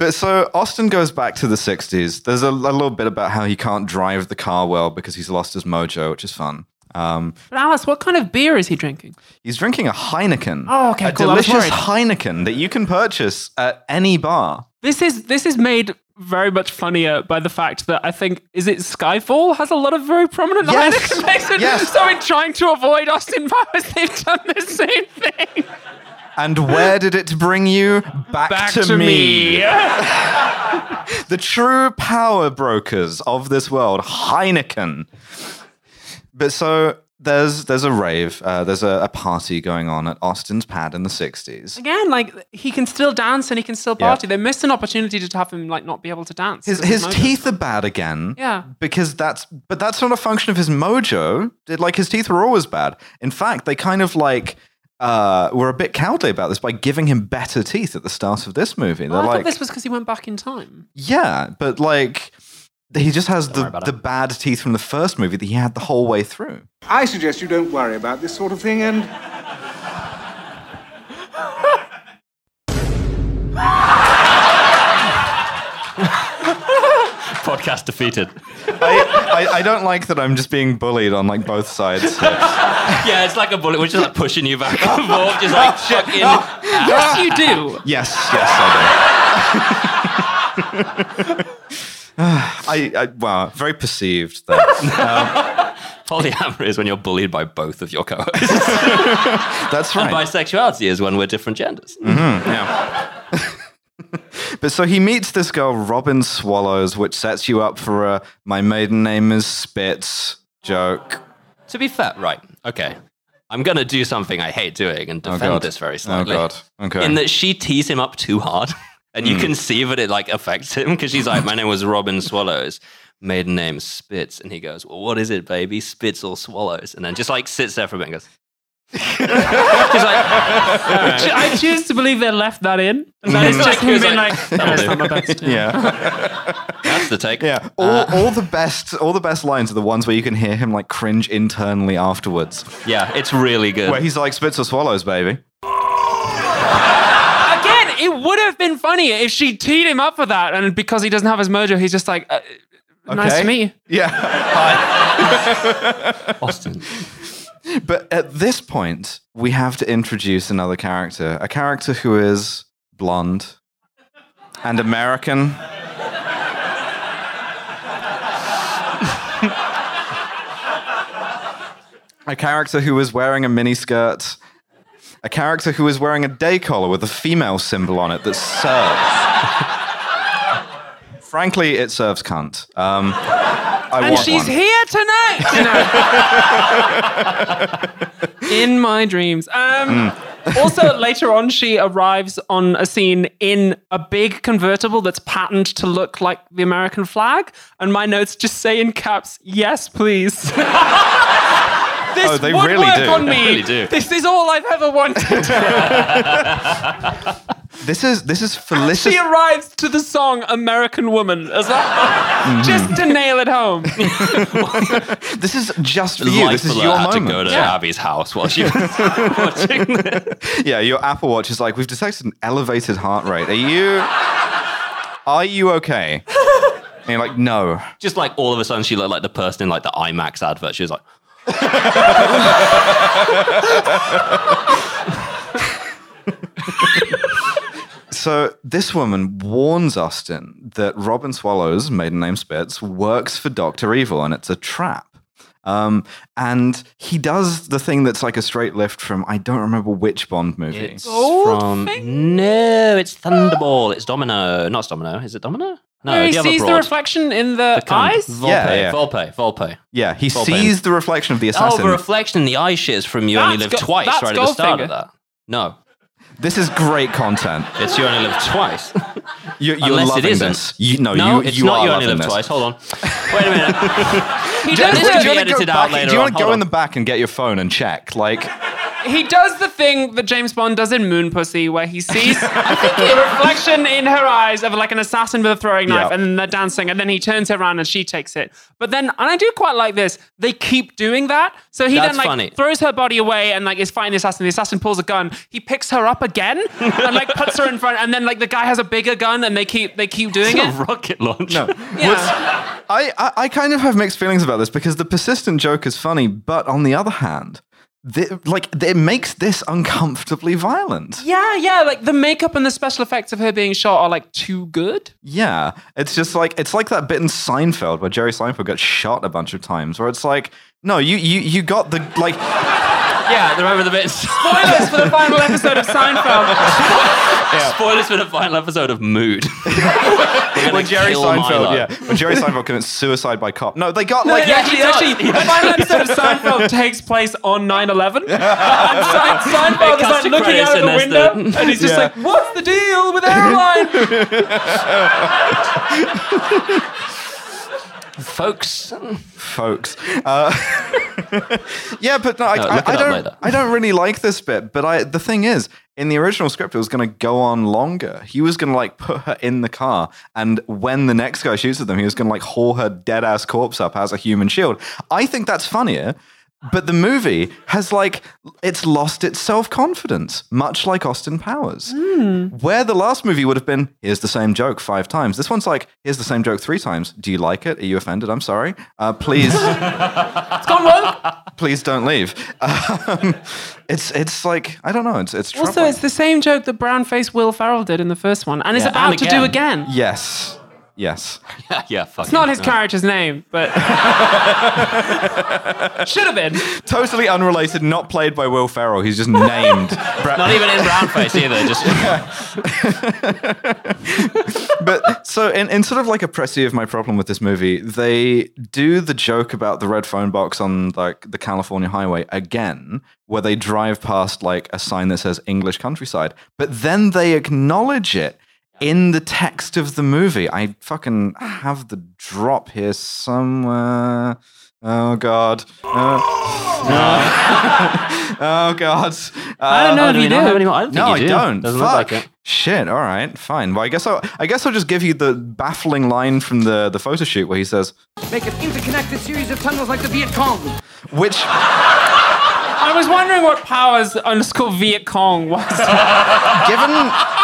But so Austin goes back to the 60s. There's a, a little bit about how he can't drive the car well because he's lost his mojo, which is fun. Um,
But Alice, what kind of beer is he drinking?
he's drinking a Heineken.
Oh, okay,
A
cool.
Delicious. Heineken that you can purchase at any bar.
This is this is made very much funnier by the fact that I think is it Skyfall has a lot of very prominent
Yes.
Heineken mixes.
Yes.
So in trying to avoid Austin Powers, they've done the same thing.
And where did it bring you? Back,
Back
to,
to
me.
me.
The true power brokers of this world, Heineken. But so there's there's a rave, uh, there's a, a party going on at Austin's pad in the 60s.
Again, like he can still dance and he can still
Yeah.
party. They missed an opportunity to have him like not be able to dance.
His,
with
his teeth are bad again.
Yeah.
Because that's, but that's not a function of his mojo. It- like his teeth were always bad. In fact, they kind of like uh, were a bit cowardly about this by giving him better teeth at the start of this movie.
Oh, I
like,
thought this was because he went back in time.
yeah, but like he just has
worry
the, the bad teeth from the first movie that he had the whole way through.
I suggest you don't worry about this sort of thing and
Podcast defeated.
I, I, I don't like that I'm just being bullied on like both sides. here.
Yeah, it's like a bullet. We're just like pushing you back and forth, just like fucking.
Yes, you do.
yes, yes, I do. I, I wow, very perceived there.
Um, Polyamory is when you're bullied by both of your co-hosts.
That's
and
right.
bisexuality is when we're different genders.
Mm-hmm, yeah. but so he meets this girl, Robin Swallows, which sets you up for a "my maiden name is Spitz" joke.
To be fair, right? Okay, I'm gonna do something I hate doing and defend oh,
God.
this very slightly.
Oh god. Okay.
In that she teased him up too hard, and you hmm. can see that it like affects him because she's like, "My name was Robin Swallows." Maiden name Spitz, and he goes, "Well, what is it, baby? Spitz or swallows?" And then just like sits there for a bit and goes, He's like,
I choose to believe they left that in. And that is hmm. just
He
him being
like,
like, "That's not my best.
yeah.
"That's the take."
Yeah. Uh, all, all the best all the best lines are the ones where you can hear him like cringe internally afterwards.
yeah, it's really good.
Where he's like Spitz or Swallows, baby.
Again, it would have been funnier if she teed him up for that, and because he doesn't have his mojo, he's just like, uh, "Nice
Okay.
to meet you."
Yeah. Hi.
Austin.
But at this point, we have to introduce another character, a character who is blonde and American. a character who is wearing a miniskirt. A character who is wearing a day collar with a female symbol on it that serves. Frankly, it serves cunt. Um, I
and she's
one.
here tonight. You in my dreams. Um, Also, later on, she arrives on a scene in a big convertible that's patterned to look like the American flag, and my notes just say in caps, "Yes, please." this
Oh, they
would
really
work
do.
on
They
me.
really do.
This is all I've ever wanted.
This is this is Felicity.
she arrives to the song "American Woman" as well, mm-hmm. just to nail it home.
This is just for you.
like
This is your
had
moment.
to go to
Yeah.
Abby's house while she was watching this.
Yeah, your Apple Watch is like, we've detected an elevated heart rate. Are you are you okay? And you're like, no.
Just like all of a sudden, she looked like the person in like the IMAX advert. She was like,
So this woman warns Austin that Robin Swallows, maiden name Spitz, works for Doctor Evil, and it's a trap. Um, and he does the thing that's like a straight lift from I don't remember which Bond movie.
"It's from no, it's Thunderball. It's Domino. Not Domino. Is it Domino? No,
he
the other
sees the reflection in the,
The
eyes.
Volpe,
Yeah, yeah.
Volpe, Volpe.
yeah, he
Bob
sees the reflection of the
oh,
assassin. Oh, assassin.
the reflection in the eye shit is from You Only Live
Go-
Twice, right at the start
Goldfinger.
of that. No,
this is great content.
it's You Only Live Twice.
You, you're
Unless
loving
isn't.
this. You, no,
no,
you,
it's
you
not
are
You Only Live
this.
Twice. Hold on. Wait a minute.
He
Yeah,
does
this
the-
could be
wanna
edited
go
out
back-
later
Do you want to go
on.
in the back and get your phone and check? Like,
he does the thing that James Bond does in Moon Pussy, where he sees I the reflection in her eyes of like an assassin with a throwing knife,
Yeah.
and then they're dancing, and then he turns her around and she takes it. But then, and I do quite like this. They keep doing that, so he
That's
then like
funny.
throws her body away and like is fighting the assassin. The assassin pulls a gun. He picks her up again and like puts her in front, and then like the guy has a bigger gun, and they keep they keep doing
It's
it.
a rocket launcher.
Yeah.
I, I, I kind of have mixed feelings about this because the persistent joke is funny, but on the other hand, the, like it makes this uncomfortably violent.
Yeah, yeah, like the makeup and the special effects of her being shot are like too good.
Yeah, it's just like it's like that bit in Seinfeld where Jerry Seinfeld gets shot a bunch of times, where it's like, no, you you you got the like,
Yeah, the remember the bits.
Spoilers for the final episode of Seinfeld.
Spoilers for the final episode of Mood.
when Jerry Seinfeld,
Milo.
yeah, when Jerry Seinfeld commits suicide by cop. No, they got like
Like, actually, actually, the final episode of Seinfeld takes place on 9-11. And Seinfeld is like looking out of the window,
the-
and he's just
Yeah.
like, what's the deal with airline?
Folks,
folks. Uh, yeah, but no, I,
No,
I, I don't.
later.
I don't really like this bit. But I, the thing is, in the original script, it was going to go on longer. He was going to like put her in the car, and when the next guy shoots at them, he was going to like haul her dead ass corpse up as a human shield. I think that's funnier. But the movie has like it's lost its self confidence, much like Austin Powers. Where the last movie would have been, here's the same joke five times. This one's like, here's the same joke three times. Do you like it? Are you offended? I'm sorry. Uh, please,
It's gone well.
please don't leave. Um, it's it's like I don't know. It's it's
Also, it's the same joke that brown face Will Ferrell did in the first one, and is
Yeah,
about
and
to do
again.
yes, yes.
yeah, fuck
It's not his character's name, but should have been.
Totally unrelated. Not played by Will Ferrell. He's just named. Bra-
Not even in brown face either. Just
but so in, in sort of like a pressy of my problem with this movie, they do the joke about the red phone box on like the California highway again, where they drive past like a sign that says English countryside, but then they acknowledge it in the text of the movie. I fucking have the drop here somewhere. Oh god. Uh, oh god.
I don't know
Uh,
if
do
you do.
not have any more? I don't think
no,
you
I
do.
don't.
Doesn't
Fuck.
look like it.
Shit. All right. Fine. Well, I guess I'll. I guess I'll just give you the baffling line from the the photo shoot where he says,
Make an interconnected series of tunnels like the Viet Cong.
which
I was wondering what Powers underscore Viet Cong was.
given.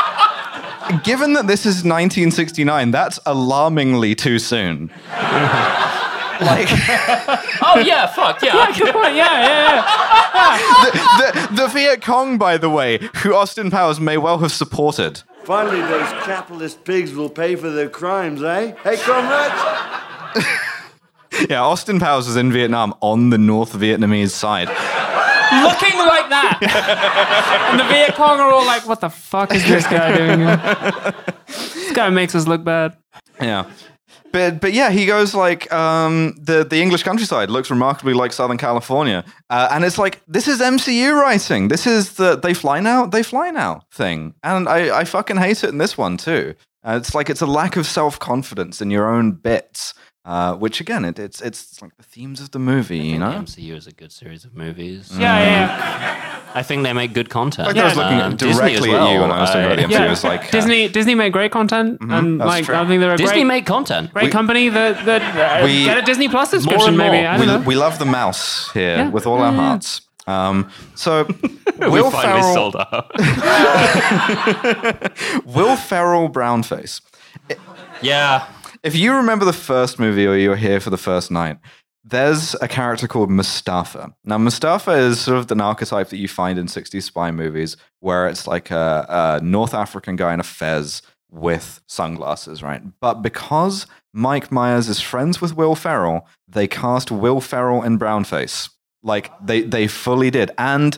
Given that this is 1969, that's alarmingly too soon. like
oh yeah, fuck yeah.
Good point. Yeah, yeah, yeah.
the, the Viet Cong, by the way, who Austin Powers may well have supported.
Finally, those capitalist pigs will pay for their crimes, eh? Hey, comrades!
Yeah, Austin Powers was in Vietnam on the North Vietnamese side.
Looking like that. and the Viet Cong are all like, what the fuck is this guy doing here? This guy makes us look bad.
Yeah. But but yeah, he goes like um, the the English countryside looks remarkably like Southern California, uh, and it's like this is MCU writing. This is the they fly now, they fly now thing, and I I fucking hate it in this one too. Uh, it's like it's a lack of self confidence in your own bits, uh, which again it, it's it's like the themes of the movie, you
The
know.
MCU is a good series of movies.
Yeah, yeah, yeah.
I think they make good content.
Like I was looking
Um,
directly
as
at you when I was talking about the MCU.
yeah.
Was like uh,
Disney Disney made great content, and like
true.
I think they're a
Disney
great,
make content.
great company that that uh,
We-
get a Disney Plus
More
subscription.
and more.
Maybe I
we,
know.
we love the mouse here
Yeah.
with all our
Yeah, yeah.
hearts. Um, so
we
Will
finally
Ferrell,
sold out.
Will Ferrell brownface.
yeah.
If you remember the first movie or you were here for the first night, there's a character called Mustafa. Now, Mustafa is sort of the archetype that you find in 60s spy movies, where it's like a, a North African guy in a fez with sunglasses, right? But because Mike Myers is friends with Will Ferrell, they cast Will Ferrell in brownface. Like they they fully did. And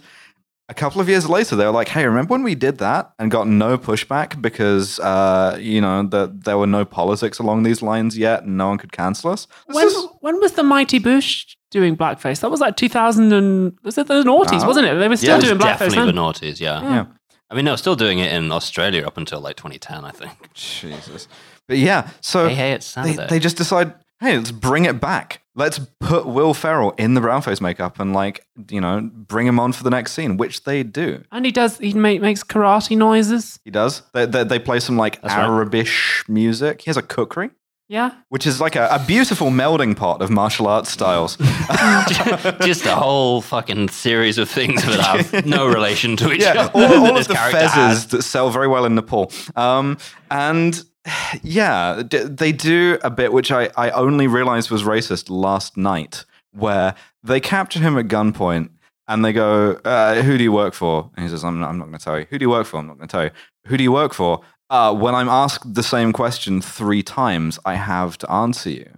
a couple of years later, they were like, "Hey, remember when we did that and got no pushback because uh, you know that there were no politics along these lines yet, and no one could cancel us." This
When,
is-
when was the Mighty Boosh doing blackface? That was like 2000 and was it the noughties,
Oh.
wasn't it? They were still
Yeah, it
doing blackface.
Definitely
then.
the noughties, yeah.
Yeah.
I mean, they were still doing it in Australia up until like 2010, I think.
Jesus, but yeah, so
Hey, hey, it's
they, they just decide, hey, let's bring it back. Let's put Will Ferrell in the brownface makeup and like you know bring him on for the next scene, which they do.
And he does. He make, makes karate noises.
He does. They they, they play some like
That's right.
Arabish music. He has a cookery.
Yeah.
Which is like a, a beautiful melding pot of martial arts styles.
just a whole fucking series of things that have no relation to each
yeah,
other.
all,
that
all
this
of the fezzes
has.
that sell very well in Nepal. Um, and yeah, d- they do a bit which I, I only realized was racist last night, where they capture him at gunpoint and they go, uh, Who do you work for? And he says, I'm not, I'm not going to tell you. Who do you work for? I'm not going to tell you. Who do you work for? Uh, when I'm asked the same question three times, I have to answer you.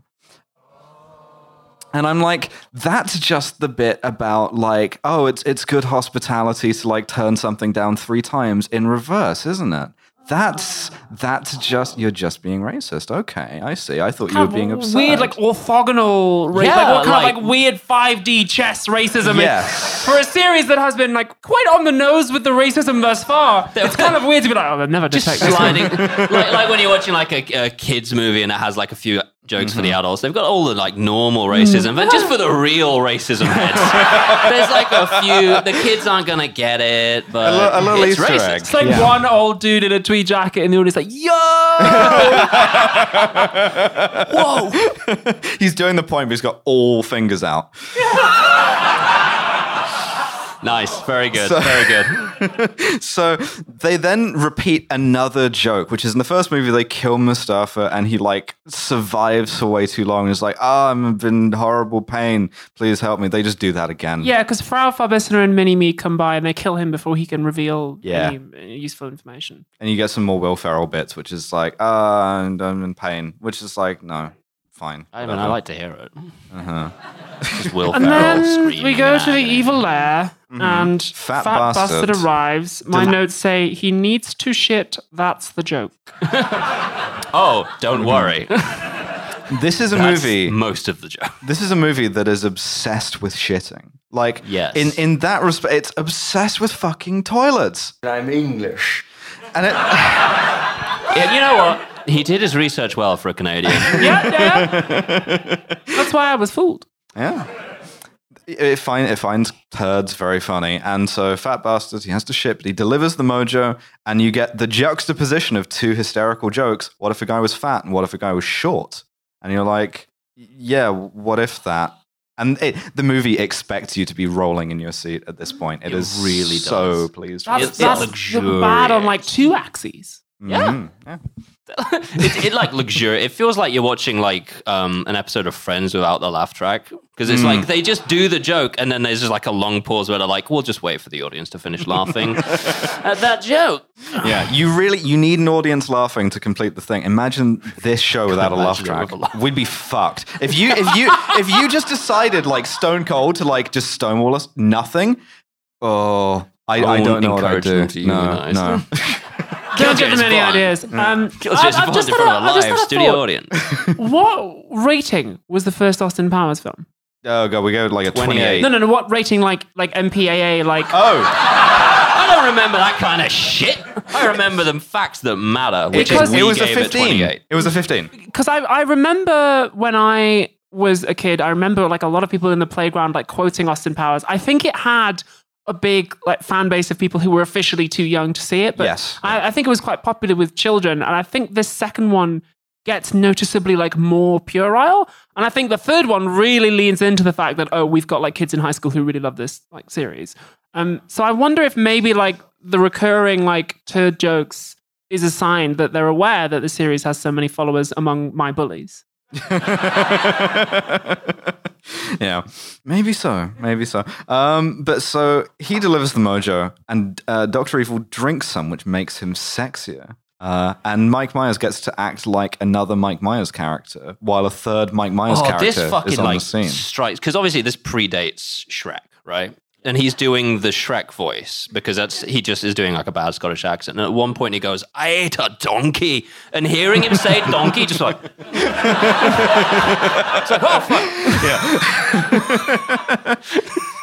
And I'm like, that's just the bit about like, oh, it's it's good hospitality to like turn something down three times in reverse, isn't it? That's that's just you're just being racist. Okay, I see. I thought you were being absurd.
Weird, like orthogonal, ra-
Yeah,
like what kind
like-
of like weird 5D chess racism? is-
Yes.
For a series that has been like quite on the nose with the racism thus far, it's kind of weird to be like, oh, they've never
just
detected this
sliding like, like when you're watching like a, a kids movie and it has like a few jokes
Mm-hmm.
for the adults they've got all the like normal racism but just for the real racism heads there's like a few the kids aren't gonna get it but
A li- a little
it's
Easter
racist
egg.
It's like
Yeah.
one old dude in a tweed jacket, and the audience like, "Yo!"
Whoa! he's doing the point, but he's got all fingers out.
nice very good
So-
very good
So they then repeat another joke, which is in the first movie they kill Mustafa and he like survives for way too long. And is like, oh, I'm in horrible pain. Please help me. They just do that again.
yeah, because Frau Farbissina and Mini Me come by and they kill him before he can reveal
Yeah.
any uh, useful information.
And you get some more Will Ferrell bits, which is like, ah, and I'm in pain, which is like, no, fine.
I mean I like to hear it
Uh-huh.
Just Will
And
Ferrell
then
screaming
we go to the
agony.
evil lair,
Mm-hmm.
and
Fat
Fat,
bastard.
Bastard arrives. My
Does-
notes say he needs to shit. That's the joke.
oh don't worry
This is a
That's
movie.
most of the joke
This is a movie that is obsessed with shitting. Like,
Yes.
in in that respect, it's obsessed with fucking toilets.
I'm English.
And it,
yeah, you know what he did his research well for a Canadian
yeah, yeah. That's why I was fooled.
Yeah. It, it, find, it finds turds very funny. And so, Fat Bastard, he has to ship, but he delivers the mojo, and you get the juxtaposition of two hysterical jokes. What if a guy was fat, and what if a guy was short? And you're like, yeah, what if that? And it, the movie expects you to be rolling in your seat at this point.
It
is
really
so
does.
pleased.
That's,
with
It's
that's
itself.
the bad on like two axes.
Yeah.
Mhm. yeah.
it, it like luxurious. It feels like you're watching like um, an episode of Friends without the laugh track because it's like they just do the joke and then there's just like a long pause where they're like, "We'll just wait for the audience to finish laughing at that joke."
Yeah, you really you need an audience laughing to complete the thing. Imagine this show without a laugh track.
a laugh.
We'd be fucked. If you if you if you just decided like stone cold to like just stonewall us, nothing. Oh, I, I don't know what I
encourage
do. no, no.
Don't give them
James
any
Bond.
ideas. Um,
Kills
I-
James
I've just
in
had
front
a-
of a
I've just
live
had
studio
thought.
audience.
What rating was the first Austin Powers film?
Oh god, we go like a
28.
twenty-eight.
No, no, no. What rating? Like, like MPAA? Like,
Oh,
I don't remember that kind of shit. I remember the facts that matter, which
Because-
is we
it was a
gave it
fifteen.
28.
It was a fifteen.
because I I remember when I was a kid, I remember like a lot of people in the playground like quoting Austin Powers. I think it had a big like fan base of people who were officially too young to see it, but
Yes.
I, I think it was quite popular with children. And I think this second one gets noticeably like more puerile. And I think the third one really leans into the fact that oh, we've got like kids in high school who really love this like series. Um, so I wonder if maybe like the recurring like turd jokes is a sign that they're aware that the series has so many followers among my bullies.
yeah, maybe so, maybe so. Um, but so he delivers the mojo, and uh, Doctor Evil drinks some, which makes him sexier. Uh, and Mike Myers gets to act like another Mike Myers character, while a third Mike Myers
Oh,
character
this fucking
is on
like
the scene.
strikes because obviously this predates Shrek, right? And he's doing the Shrek voice because that's he just is doing like a bad Scottish accent. And at one point he goes, "I ate a donkey," and hearing him say donkey, just like, it's like, oh fuck, yeah.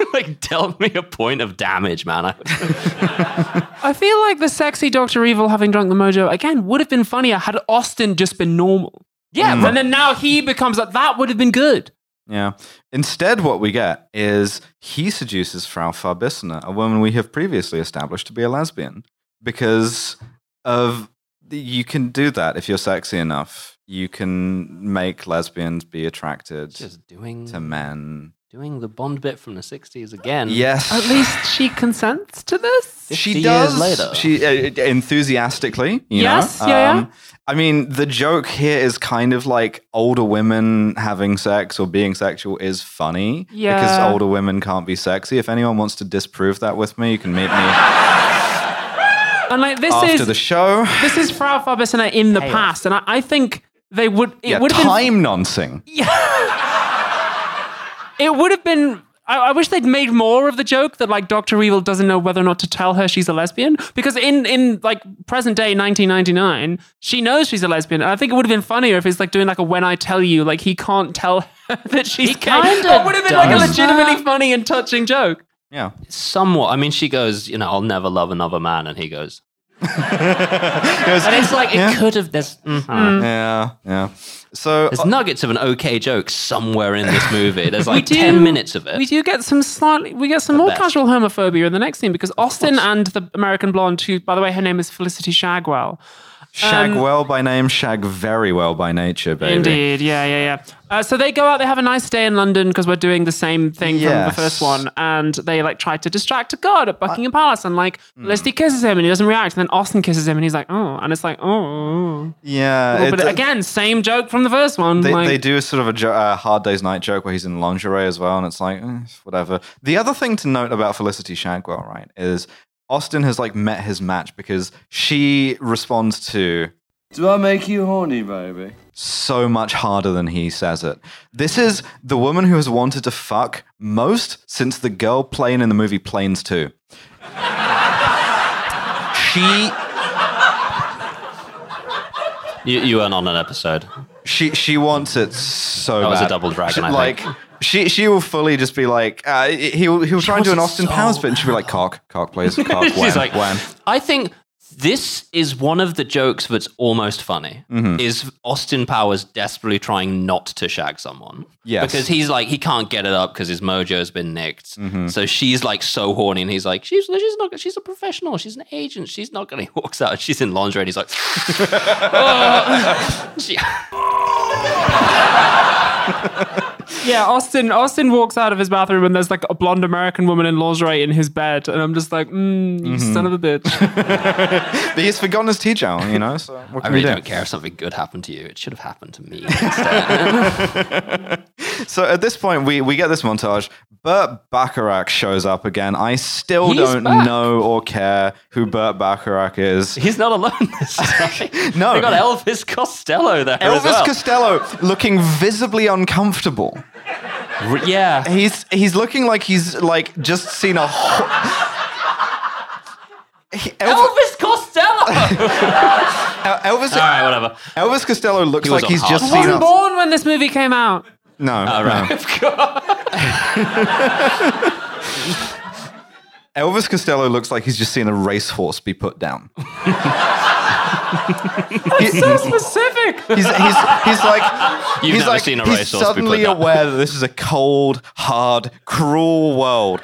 like dealt me a point of damage, man. I,
feel like the sexy Doctor Evil having drunk the mojo again would have been funnier had Austin just been normal.
yeah,
Mm.
And then now he becomes like that would have been good.
Yeah. Instead, what we get is he seduces Frau Farbissina, a woman we have previously established to be a lesbian, because of you can do that if you're sexy enough. You can make lesbians be attracted
just doing
to men.
Doing the Bond bit from the '60s again.
Yes.
At least she consents to this.
she does.
later.
She uh, enthusiastically. You
Yes,
know?
yeah, yeah.
Um, I mean, the joke here is kind of like older women having sex or being sexual is funny
Yeah.
because older women can't be sexy. If anyone wants to disprove that with me, you can meet me
And like this
after
is after
the show.
this is Frau Farbissina in the past, and I, I think they would it
Yeah,
would have been
time noncing.
it would have been I, I wish they'd made more of the joke that like Doctor Evil doesn't know whether or not to tell her she's a lesbian because in in like present day 1999 she knows she's a lesbian and I think it would have been funnier if it's like doing like a when I tell you like he can't tell her that she's gay.
kinda
That would have been like a legitimately
that.
funny and touching joke.
Yeah.
somewhat. I mean, she goes, you know, I'll never love another man, and he goes,
Goes,
and it's like
Yeah.
it could have. There's mhm.
yeah, yeah. So
there's nuggets of an okay joke somewhere in this movie. There's like
do-
ten minutes of it.
We do get some slightly, we get some more
best.
casual homophobia in the next scene because Austin and the American blonde, who, by the way, her name is Felicity Shagwell.
Shag
um,
well by name, shag very well by nature, baby.
Indeed, yeah, yeah, yeah. Uh, so they go out, they have a nice day in London because we're doing the same thing from the first one, and they like try to distract a guard at Buckingham Palace, and like
Hmm.
Felicity kisses him and he doesn't react, and then Austin kisses him and he's like, oh, and it's like, oh.
Yeah.
but
it-
again, same joke from the first one.
They,
like,
they do a sort of a jo- uh, hard day's night joke where he's in lingerie as well, and it's like eh, whatever. The other thing to note about Felicity Shagwell, right, is Austin has like met his match because she responds to
Do I make you horny, baby?
so much harder than he says it. This is the woman who has wanted to fuck most since the girl playing in the movie Planes 2. she
you, you weren't on an episode.
she she wants it so
That was a double dragon,
She-
I
like
think.
She she will fully just be like uh, he'll he'll try and do an Austin
so
Powers bit and she'll be like cock cock please cock
She's
wham,
like,
wham.
I think this is one of the jokes that's almost funny.
Mm-hmm.
Is Austin Powers desperately trying not to shag someone?
Yes.
because he's like he can't get it up because his mojo's been nicked.
Mm-hmm.
So she's like so horny, and he's like, she's she's not she's a professional, she's an agent, she's not gonna. He walks out, she's in lingerie, and he's like, "Oh." She-
yeah, Austin. Austin walks out of his bathroom and there's like a blonde American woman in lingerie in his bed, and I'm just like, mm, you
Mm-hmm.
son of a bitch.
But he's forgotten his teacher you know so what
I really
do
don't care if something good happened to you. It should have happened to me instead.
so at this point we we get this montage Burt Bacharach shows up again I still
He's
don't
back.
know or care who Burt Bacharach is
He's not alone this time.
No.
they got Elvis Costello there as
Elvis
well.
Costello looking visibly uncomfortable
R- yeah,
He's he's looking like he's like just seen a. Ho- he- Elvis,
Elvis Costello.
Elvis,
All right, whatever.
Elvis Costello looks
He was
like
on
he's just
I
seen
wasn't
us.
born when this movie came out.
No,
All right.
no. Elvis Costello looks like he's just seen a racehorse be put down.
So specific.
He's, he's, he's like
You've
he's
never
like
seen a
he's
racehorse be put
suddenly
down.
aware that this is a cold, hard, cruel world,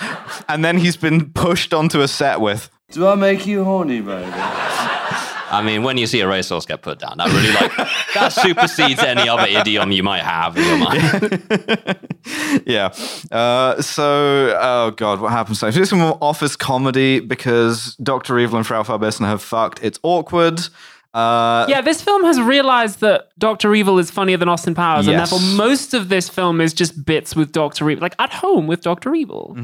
and then he's been pushed onto a set with.
Do I make you horny, baby?
I mean, when you see a racehorse get put down, that really like that supersedes any other idiom you might have in your mind.
Yeah. Uh, so, oh god, what happens next? This is more office comedy because Doctor Evil and Frau Farbissina have fucked. It's awkward. Uh,
Yeah, this film has realized that Doctor Evil is funnier than Austin Powers,
Yes.
and therefore most of this film is just bits with Doctor Evil, like at home with Doctor Evil.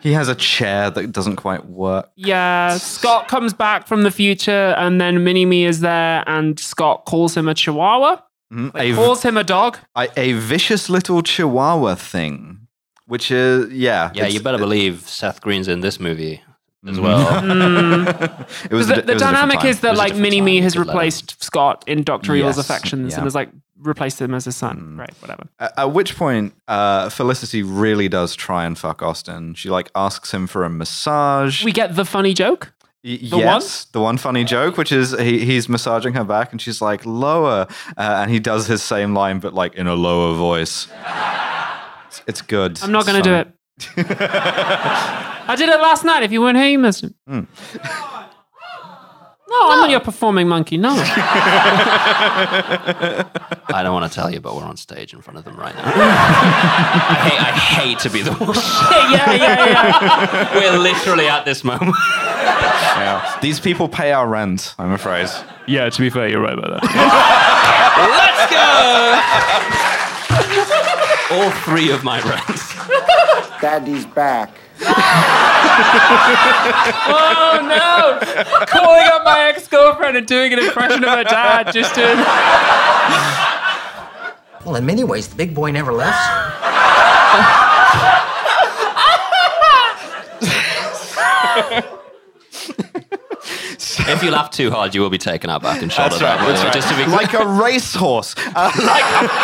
he has a chair that doesn't quite work.
Yeah, Scott comes back from the future, and then Mini Me is there, and Scott calls him a Chihuahua.
A,
Calls him a dog.
a, a vicious little Chihuahua thing, which is yeah,
Yeah, you better believe Seth Green's in this movie as well.
It was a
The,
di-
the
it was
dynamic
time.
is that like Mini Me has
could let him.
replaced Scott in Doctor Evil's
Yes,
affections
yeah.
and has like replaced him as his son. Right, whatever.
At, at which point, uh, Felicity really does try and fuck Austin. She like asks him for a massage.
We get the funny joke.
Y-
The
yes, the one funny joke, which is he, he's massaging her back, and she's like lower, uh, and he does his same line, but like in a lower voice. It's, it's good.
I'm not going to do it. I did it last night. If you weren't here, you missed it.
Hmm.
No, I'm not your performing monkey. No.
I don't want to tell you, but we're on stage in front of them right now. I, hate, I hate to be the one.
yeah, yeah, yeah.
We're literally at this moment.
Yeah. These people pay our rent. I'm afraid.
Yeah, to be fair, you're right about that.
Let's go! All three of my rents.
Daddy's back.
Oh no! Calling up my ex-girlfriend and doing an impression of her dad just to.
Well, in many ways, the big boy never left.
If you laugh too hard, you will be taken out back and shot
That's
at.
right. That's right.
Just to be
like a racehorse. Uh,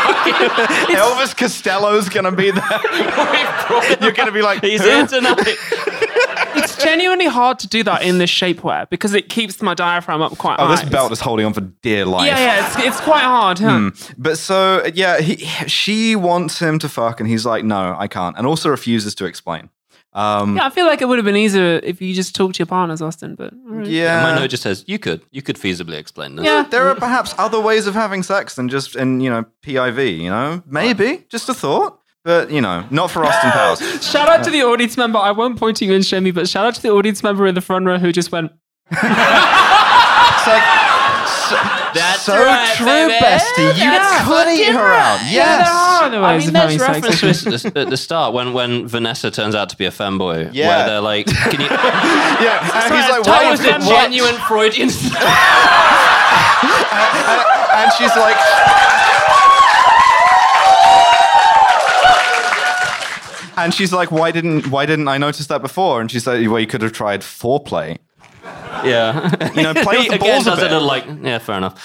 Elvis Costello's gonna be there. You're gonna be like,
He's
"Who?"
here tonight.
It's genuinely hard to do that in this shapewear because it keeps my diaphragm up quite
Oh,
high.
this belt is holding on for dear life.
Yeah, yeah, it's, it's quite hard. Huh?
But so yeah, he, she wants him to fuck, and he's like, "No, I can't," and also refuses to explain. Um,
Yeah, I feel like it would have been easier if you just talked to your partners, Austin. But all right.
yeah,
My note just says you could, you could feasibly explain this.
Yeah.
there are perhaps other ways of having sex than just in you know PIV. You know, maybe just a thought, but you know, not for Austin Powers.
Shout out to the audience member. I won't point to you and show me, but shout out to the audience member in the front row who just went.
It's like. So,
That's
so
right,
true,
baby.
bestie. You
That's
could eat
fucking
her out.
Yeah,
Yes.
there are other
I mean,
of having
there's
sex.
reference to this at the start when, when Vanessa turns out to be a femboy.
Yeah.
Where they're like, can you.
Yeah, and he's like,
that
"Why
was a
it what?"
genuine Freudian.
And she's like, and she's like, why didn't why didn't I notice that before? And she said, well, you could have tried foreplay.
yeah.
You know, play the balls a
does it
bit.
like, yeah, fair enough.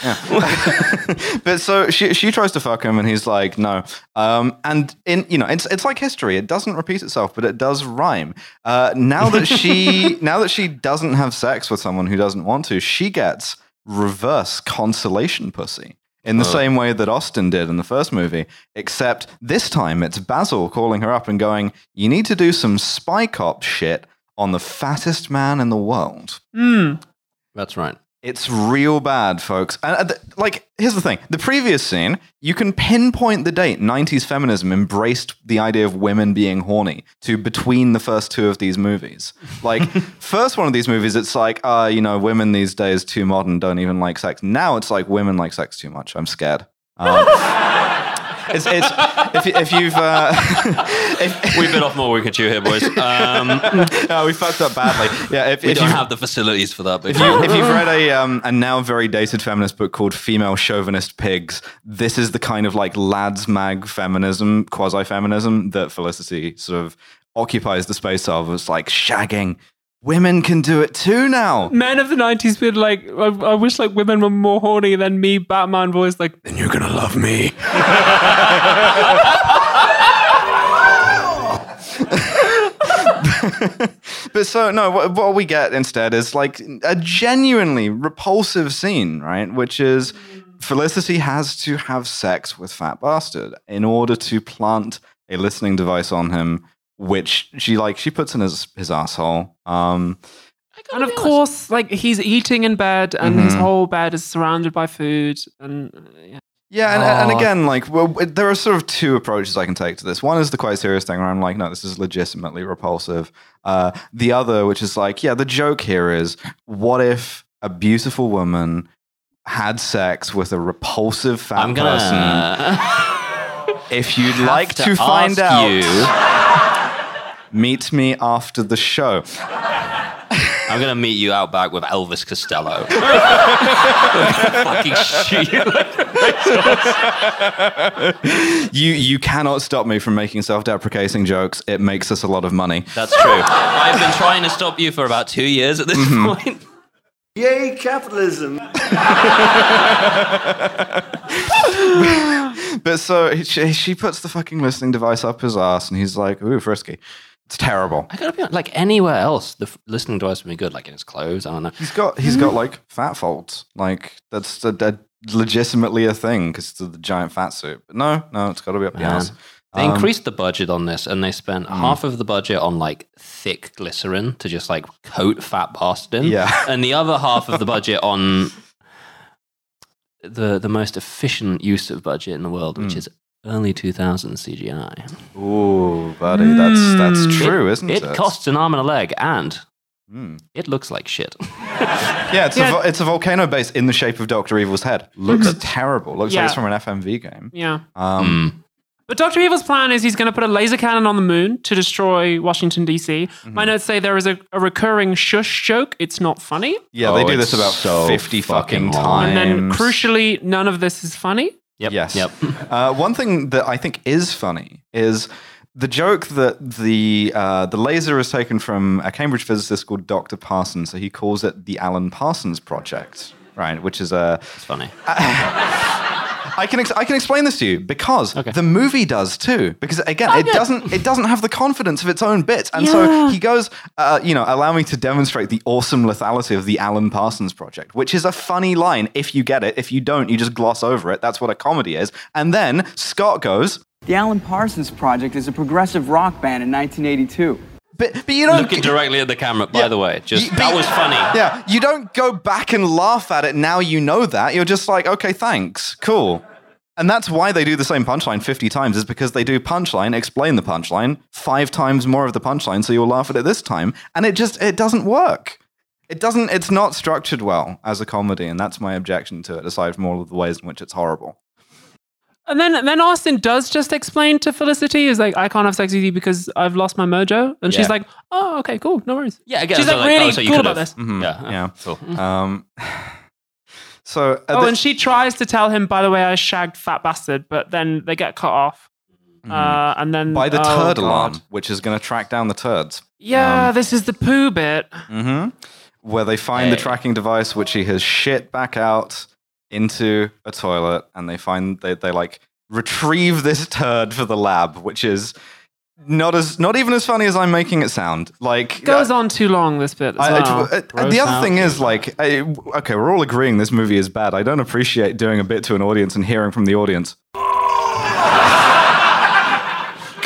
But so she she tries to fuck him, and he's like, no. Um, and in you know, it's it's like history. It doesn't repeat itself, but it does rhyme. Uh, now that she now that she doesn't have sex with someone who doesn't want to, she gets reverse consolation pussy. In the same way that Austin did in the first movie, except this time it's Basil calling her up and going, You need to do some spy cop shit on the fattest man in the world.
That's right.
It's real bad, folks. And uh, th- like, here's the thing: the previous scene, you can pinpoint the date. '90s feminism embraced the idea of women being horny to between the first two of these movies. Like, first one of these movies, it's like, uh, you know, women these days too modern, don't even like sex. Now it's like women like sex too much. I'm scared. Um, it's, it's if, if you've uh, if,
We bit off more we can chew here, boys. Um,
no, we fucked up badly. Yeah, if,
we
if
don't
you
have the facilities for that. But
If, you, if you've read a, um, a now very dated feminist book called Female Chauvinist Pigs, this is the kind of like lads mag feminism, quasi feminism that Felicity sort of occupies the space of. It's like shagging women can do it too now.
Men of the '90s been like, I, I wish like women were more horny than me. Batman voice like,
Then you're gonna love me. but so no, what, what we get instead is like a genuinely repulsive scene, right? Which is Felicity has to have sex with Fat Bastard in order to plant a listening device on him, which she like she puts in his his asshole. Um,
and of course, like he's eating in bed, and his
Mhm.
whole bed is surrounded by food, and uh, yeah.
Yeah, and, and
Oh.
again, like, well, there are sort of two approaches I can take to this. One is the quite serious thing where I'm like, no, this is legitimately repulsive. Uh, the other, which is like, yeah, the joke here is, what if a beautiful woman had sex with a repulsive fat
I'm gonna
person? If you'd like
to
to, find
ask
out,
you-
meet me after the show.
I'm gonna meet you out back with Elvis Costello. Fucking shoot you.
You you cannot stop me from making self-deprecating jokes. It makes us a lot of money.
That's true. I've been trying to stop you for about two years at this
Mm-hmm.
point.
Yay, capitalism.
But so she, she puts the fucking listening device up his ass, and he's like, "Ooh, frisky." It's terrible.
I gotta be honest, like anywhere else, the f- listening device would be good, like in his clothes. I don't know.
He's got he's got like fat folds. Like that's a, a legitimately a thing because it's the giant fat suit. But no, no, it's got to be up the
Man.
ass.
They
Um,
increased the budget on this, and they spent
Mm.
half of the budget on like thick glycerin to just like coat fat bastard in,
Yeah.
and the other half of the budget on the the most efficient use of budget in the world, which
Mm.
is early 2000 CGI.
Ooh, buddy, that's that's
Mm.
true, isn't it?
It costs an arm and a leg, and
Mm.
it looks like shit.
Yeah, it's
Yeah.
a vo- it's a volcano base in the shape of Doctor Evil's head. Looks
Mm-hmm.
terrible. Looks
Yeah.
like it's from an FMV game.
yeah.
Um,
But Doctor Evil's plan is he's going to put a laser cannon on the moon to destroy Washington D.C.
Mm-hmm.
My notes say there is a, a recurring shush joke. It's not funny,
Yeah, they
Oh,
do this about
so
fifty
fucking
fucking times.
and then crucially, none of this is funny.
Yep.
Yes.
Yep.
Uh, one thing that I think is funny is the joke that the uh, the laser is taken from a Cambridge physicist called Dr. Parsons. So he calls it the Alan Parsons Project, right? Which is a
It's funny.
I can ex- I can explain this to you because
Okay.
the movie does too. Because again, it doesn't it doesn't have the confidence of its own bits, and so
Yeah.
he goes, uh, you know, allow me to demonstrate the awesome lethality of the Alan Parsons Project, which is a funny line if you get it. If you don't, you just gloss over it. That's what a comedy is. And then Scott goes,
The Alan Parsons Project is a progressive rock band in 1982.
But but you don't.
Looking directly at the camera, by
Yeah.
the way. Just
You-
that was funny.
Yeah, you don't go back and laugh at it now you know that. You're just like, okay, thanks, cool. And that's why they do the same punchline 50 times, is because they do punchline, explain the punchline, five times more of the punchline, so you'll laugh at it this time. And it just, it doesn't work. It doesn't, it's not structured well as a comedy, and that's my objection to it, aside from all of the ways in which it's horrible.
And then then Austin does just explain to Felicity is like I can't have sex with you because I've lost my mojo, and she's like, oh okay, cool, no worries.
Yeah, again,
she's
so
like,
like,
really
oh, so you
cool
could've-
about this.
Mhm,
Yeah,
Yeah.
Cool.
Um, so, at
Oh,
the-
and she tries to tell him, by the way, I shagged fat bastard, but then they get cut off. Uh, and then
Mm-hmm. by the
oh,
turd
God.
alarm, which is going to track down the turds.
Yeah, this is the poo bit.
hmm Where they find the tracking device, which he has shit back out into a toilet, and they find they they like retrieve this turd for the lab, which is not as not even as funny as I'm making it sound. Like
Goes on too long. This bit. As
I- I-
well.
uh, uh, the other thing is like, I, okay, we're all agreeing this movie is bad. I don't appreciate doing a bit to an audience and hearing from the audience.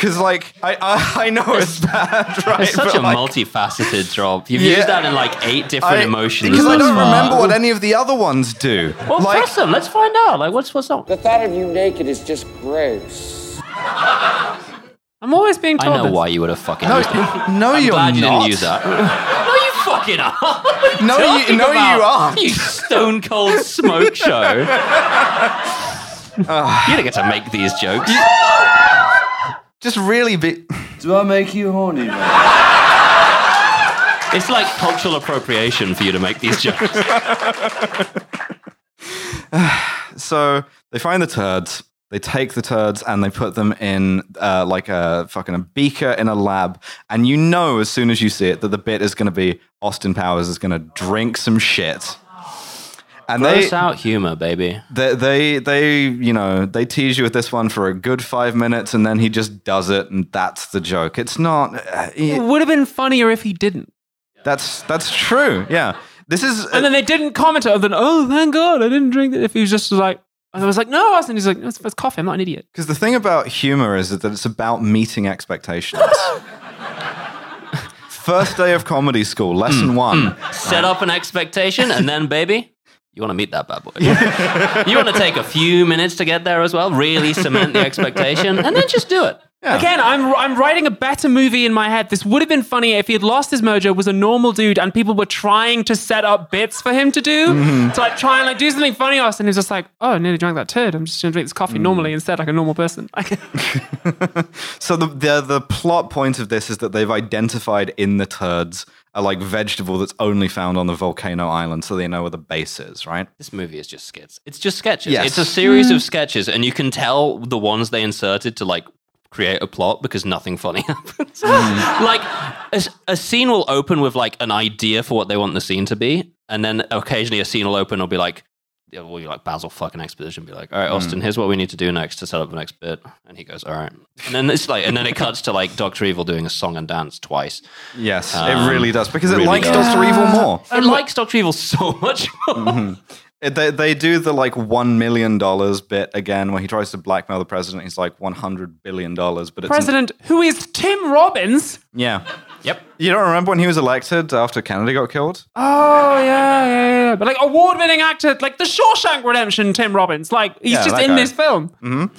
Because like I, I I know it's bad, right?
It's such
but,
a
like,
multifaceted job. You've
Yeah.
used that in like eight different
I-
emotions.
because I don't
far.
remember what any of the other ones do.
Well,
like,
press them. Let's find out. Like, what's what's up?
The thought of you naked is just gross.
I'm always being told.
I
told.
know
this.
why you would have fucking.
no,
used it.
no,
I'm
you're
glad you
not.
didn't use that. no, you fucking are. What
No, you-
talking
no, you aren't.
You stone cold smoke show. you don't get to make these jokes.
Just really be.
Do I make you horny, man?
It's like cultural appropriation for you to make these jokes.
So they find the turds. They take the turds and they put them in uh, like a fucking a beaker in a lab, and you know as soon as you see it that the bit is going to be Austin Powers is going to drink some shit. And they,
Gross out humor, baby.
they, they, they, you know, they tease you with this one for a good five minutes, and then he just does it, and that's the joke. It's not. Uh,
It would have been funnier if he didn't.
that's that's true. Yeah, this is.
And then they didn't comment other than, oh, thank God, I didn't drink it. If he was just like, I was like, no, Austin. He's like, it's, it's coffee. I'm not an idiot.
Because the thing about humor is that it's about meeting expectations. First day of comedy school, lesson one.
Set up an expectation, and then, baby, you want to meet that bad boy. you want to take a few minutes to get there as well, really cement the expectation, and then just do it.
Again, I'm I'm writing a better movie in my head. This would have been funnier if he had lost his mojo, was a normal dude, and people were trying to set up bits for him to do.
Mm-hmm.
To like try and like do something funny. Austin is just like, oh, I nearly drank that turd. I'm just gonna drink this coffee
Mm.
normally instead, like a normal person.
So the, the the plot point of this is that they've identified in the turds a like vegetable that's only found on the volcano island, so they know where the base is, right?
This movie is just skits. It's just sketches.
Yes.
It's a series of sketches, and you can tell the ones they inserted to like create a plot because nothing funny happens. Mm. like a scene will open with like an idea for what they want the scene to be, and then occasionally a scene will open. Will be like. Yeah, well, you like Basil fucking exposition. Be like, all right, mm. Austin, here's what we need to do next to set up the next bit, and he goes, all right, and then it's like, and then it cuts to like Doctor Evil doing a song and dance twice.
Yes,
Um,
it really does because it
really
likes
does.
Doctor Evil more.
It likes Doctor Evil so much more. Mm-hmm.
It- They, they do the like one million dollars bit again where he tries to blackmail the president. He's like one hundred billion dollars, but it's
President, who is Tim Robbins.
yeah.
Yep.
You don't remember when he was elected after Kennedy got killed?
Oh yeah, yeah, yeah. But like award-winning actor, like the Shawshank Redemption, Tim Robbins. Like he's
Yeah,
just
that
in
guy.
this film. Mm-hmm.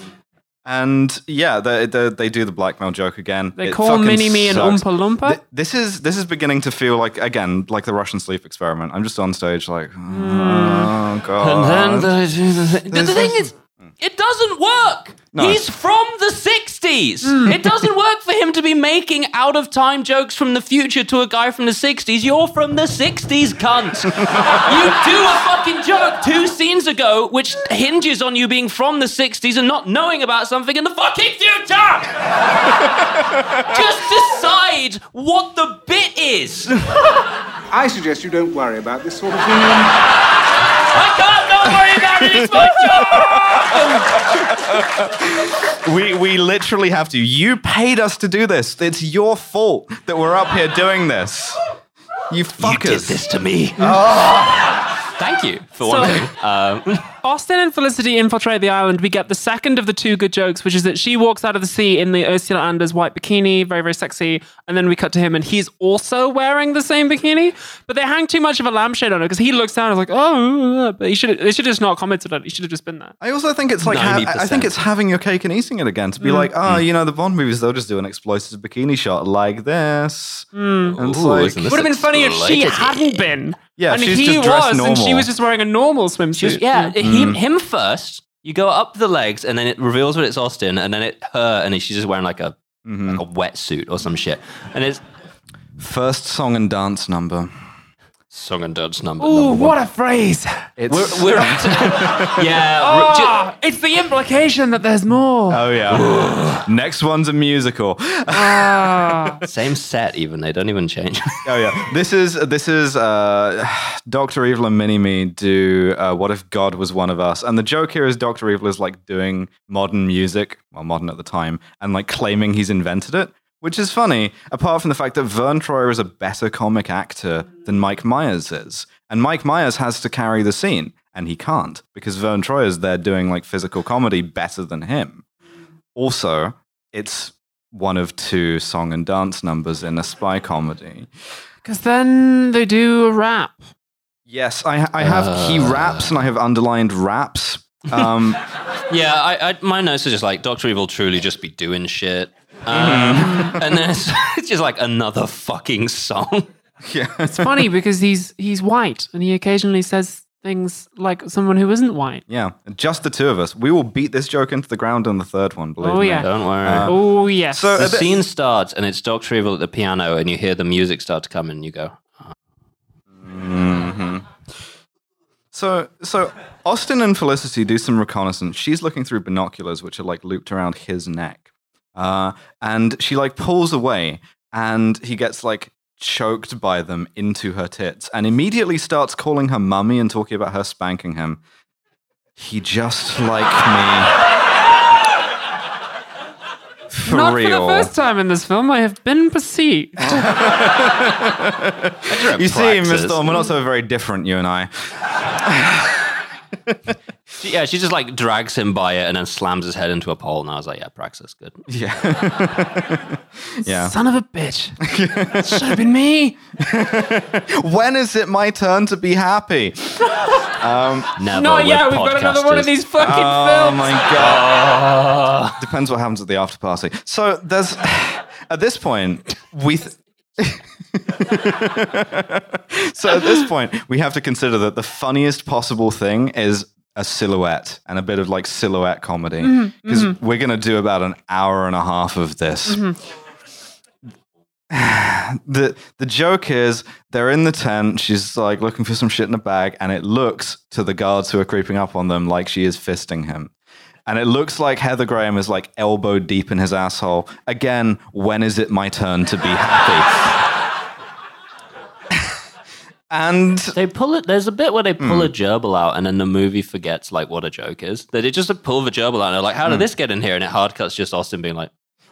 Hmm And yeah, they, they, they do the blackmail joke again.
They
It
call Mini Me an. Oompa Loompa.
Th- this is this is beginning to feel like again like the Russian sleep experiment. I'm just on stage like, oh god.
And then they do the thing. The, the thing is, it doesn't work.
No.
He's from the 60s. Mm. It doesn't work for him to be making out of time jokes from the future to a guy from the 60s. You're from the 60s, cunt. you do a fucking joke two scenes ago, which hinges on you being from the 60s and not knowing about something in the fucking future. Just decide what the bit is.
I suggest you don't worry about this sort of thing.
I can't not worry about it. It's my job.
we we literally have to. You paid us to do this. It's your fault that we're up here doing this. You fuckers.
You did this to me. Thank you for
So-
one thing. Um,
Austin and Felicity infiltrate the island. We get the second of the two good jokes, which is that she walks out of the sea in the Ursula Andress white bikini, very, very sexy. And then we cut to him, and he's also wearing the same bikini. But they hang too much of a lampshade on it because he looks down and is like, oh, but he should they should have just not commented on it. He should have just been there.
I also think it's like ha- I think it's having your cake and eating it again. To be
Mm.
like, oh, you know, the Bond movies they'll just do an exploited bikini shot like this. And
Ooh,
like,
isn't
Would have been funny if she hadn't been.
Yeah,
and
she's
he
just dressed
was, and she was just wearing a normal swimsuit.
just, yeah,
Mm.
Him, him first. You go up the legs, and then it reveals that it's Austin, and then it her, and she's just wearing like a
Mm-hmm.
like a wetsuit or some shit. And it's
first song and dance number.
Song and dance number.
Ooh,
number
what a phrase!
It's
We're, we're yeah.
Ah, it's the implication that there's more.
oh yeah. Next one's a musical.
Ah.
same set, even they don't even change.
Oh yeah, this is this is uh, Doctor Evil and Mini Me do uh, "What if God was one of us?" And the joke here is Doctor Evil is like doing modern music, well, modern at the time, and like claiming he's invented it, which is funny. Apart from the fact that Vern Troyer is a better comic actor than Mike Myers is, and Mike Myers has to carry the scene, and he can't because Vern Troyer's there doing like physical comedy better than him. Also, it's one of two song and dance numbers in a spy comedy.
Because then they do a rap.
Yes, I, I have he raps and I have underlined raps. Um,
yeah, I, I, my notes are just like Doctor Evil truly just be doing shit. Um,
Mm-hmm.
and then it's, it's just like another fucking song.
yeah.
It's funny because he's he's white and he occasionally says things like someone who isn't white.
Yeah, just the two of us. We will beat this joke into the ground on the third one, believe
Oh,
me.
yeah.
Don't worry.
oh yes.
So
the
uh, th-
scene starts and it's Doctor Evil at the piano, and you hear the music start to come and you go,
so so Austin and Felicity do some reconnaissance. She's looking through binoculars, which are like looped around his neck. Uh, and she like pulls away, and he gets like choked by them into her tits, and immediately starts calling her mummy and talking about her spanking him. He just like me. For
Not
real.
for the first time in this film, I have been perceived.
you see, Miss Thorn, we're not so very different, you and I.
She- yeah, she just like drags him by it and then slams his head into a pole. And I was like, yeah, Praxis, good.
Yeah. yeah.
Son of a bitch. Should have been me.
when is it my turn to be happy? Um,
Never.
Not
with
yet. We've got another one of these fucking
oh
films.
Oh my god! Depends what happens at the after party. So there's at this point we. Th- so at this point, we have to consider that the funniest possible thing is a silhouette and a bit of like silhouette comedy because
mhm.
we're going to do about an hour and a half of this. the the joke is they're in the tent. She's like looking for some shit in a bag, and it looks to the guards who are creeping up on them like she is fisting him. And it looks like Heather Graham is like elbow deep in his asshole. Again, when is it my turn to be happy? and
they pull it. There's a bit where they pull
Hmm.
a gerbil out, and then the movie forgets like what a joke is. They just like, pull the gerbil out, and they're like, "How did
Hmm.
this get in here?" And it hard cuts just Austin being like,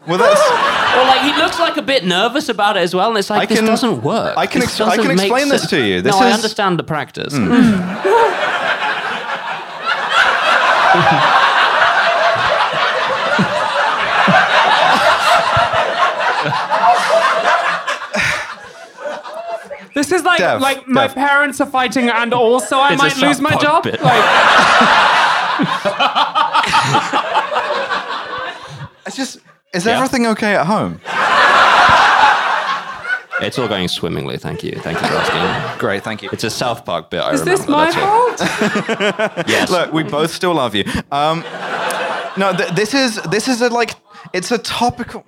well, that's
or like he looks like a bit nervous about it as well, and it's like
I
this
can-
doesn't work.
I can ex- I can explain this to you. This
no, I understand the practice.
This is like
Dev,
like my
Dev.
parents are fighting, and also I
It's
might lose my job.
bit.
Like,
it's just is
Yeah.
everything okay at home?
It's all going swimmingly. Thank you. Thank you for asking.
Great, thank you.
It's a South Park bit. I
is
remember.
this my
That's
fault?
Yes.
Look, we both still love you. Um, no, th- this is this is a like it's a topical.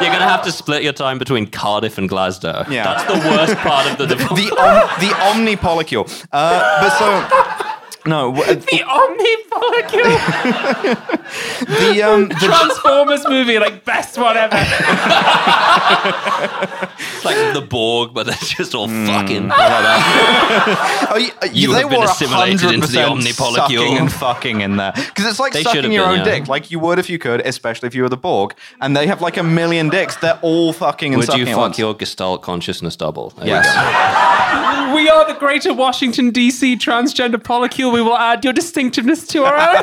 You're gonna have to split your time between Cardiff and Glasgow.
Yeah.
That's the worst part of the divorce.
the om- the omnipolycule. Uh, but so no, w-
the Omni Polycule
the um the,
Transformers movie, like best one ever.
It's like the Borg, but they're just all
Hmm.
fucking. How about that?
oh, you,
You
they
have been
were
assimilated into the
100%
omni polycule.
sucking and fucking in there because it's like
They
sucking
should've
your
been,
own
yeah.
dick, like you would if you could, especially if you were the Borg. And they have like a million dicks. They're all fucking and
Would
sucking
you
at
fuck
once.
your Gestalt consciousness double? There you
Yes.
go.
we are the Greater Washington D.C. transgender polycule. We will add your distinctiveness to our own.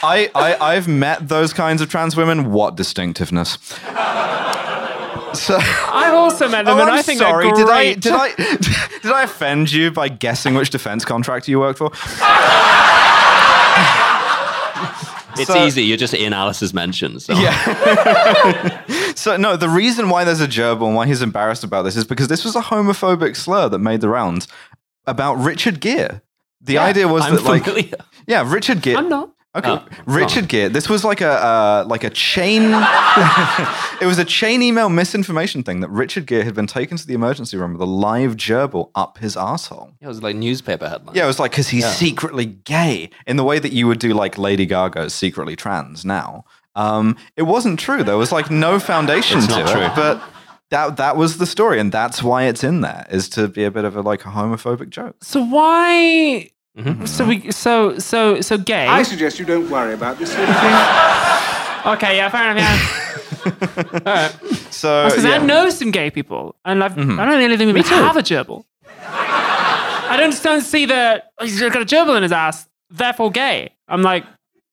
I, I I've met those kinds of trans women. What distinctiveness? So.
I've also met them,
Oh,
and
I'm
I think
sorry.
they're
Did I did I did I offend you by guessing which defense contractor you worked for?
It's
So-
easy. You're just in Alice's mentions. So.
Yeah. so no, the reason why there's a gerbil and why he's embarrassed about this is because this was a homophobic slur that made the rounds about Richard Gere. The idea was
I'm
that like yeah, Richard Gere.
I'm not.
Okay,
Oh,
Richard Gere. This was like a uh, like a chain. it was a chain email misinformation thing that Richard Gere had been taken to the emergency room with a live gerbil up his asshole.
Yeah, It was like newspaper headline.
Yeah, it was like because he's
Yeah.
secretly gay in the way that you would do like Lady Gaga's secretly trans now. Um, it wasn't true. There was like no foundation
It's
to
not
it,
true.
but that that was the story, and that's why it's in there is to be a bit of a like a homophobic joke.
So why?
Mm-hmm.
So we so so so gay.
I suggest you don't worry about this sort of thing.
okay, yeah, fair enough. Yeah. All right.
So
Because
yeah.
I know some gay people, and I've,
Mhm.
I don't really think
Me
we
too.
have a gerbil. I don't just don't see the oh, he's got a gerbil in his ass, therefore gay. I'm like,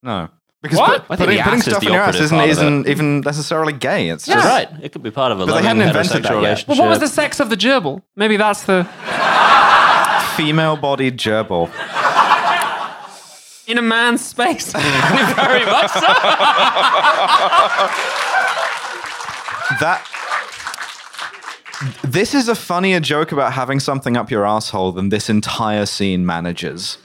no. Because
What?
put-
I think
putting, putting stuff
the
in your ass isn't,
part of it.
isn't even necessarily gay. It's
Yeah.
just
right. It could be part of a
But they hadn't invented that
relationship.
well, what was the sex of the gerbil? Maybe that's the
female-bodied gerbil.
in a man's space.
Very much so.
that this is a funnier joke about having something up your asshole than this entire scene manages.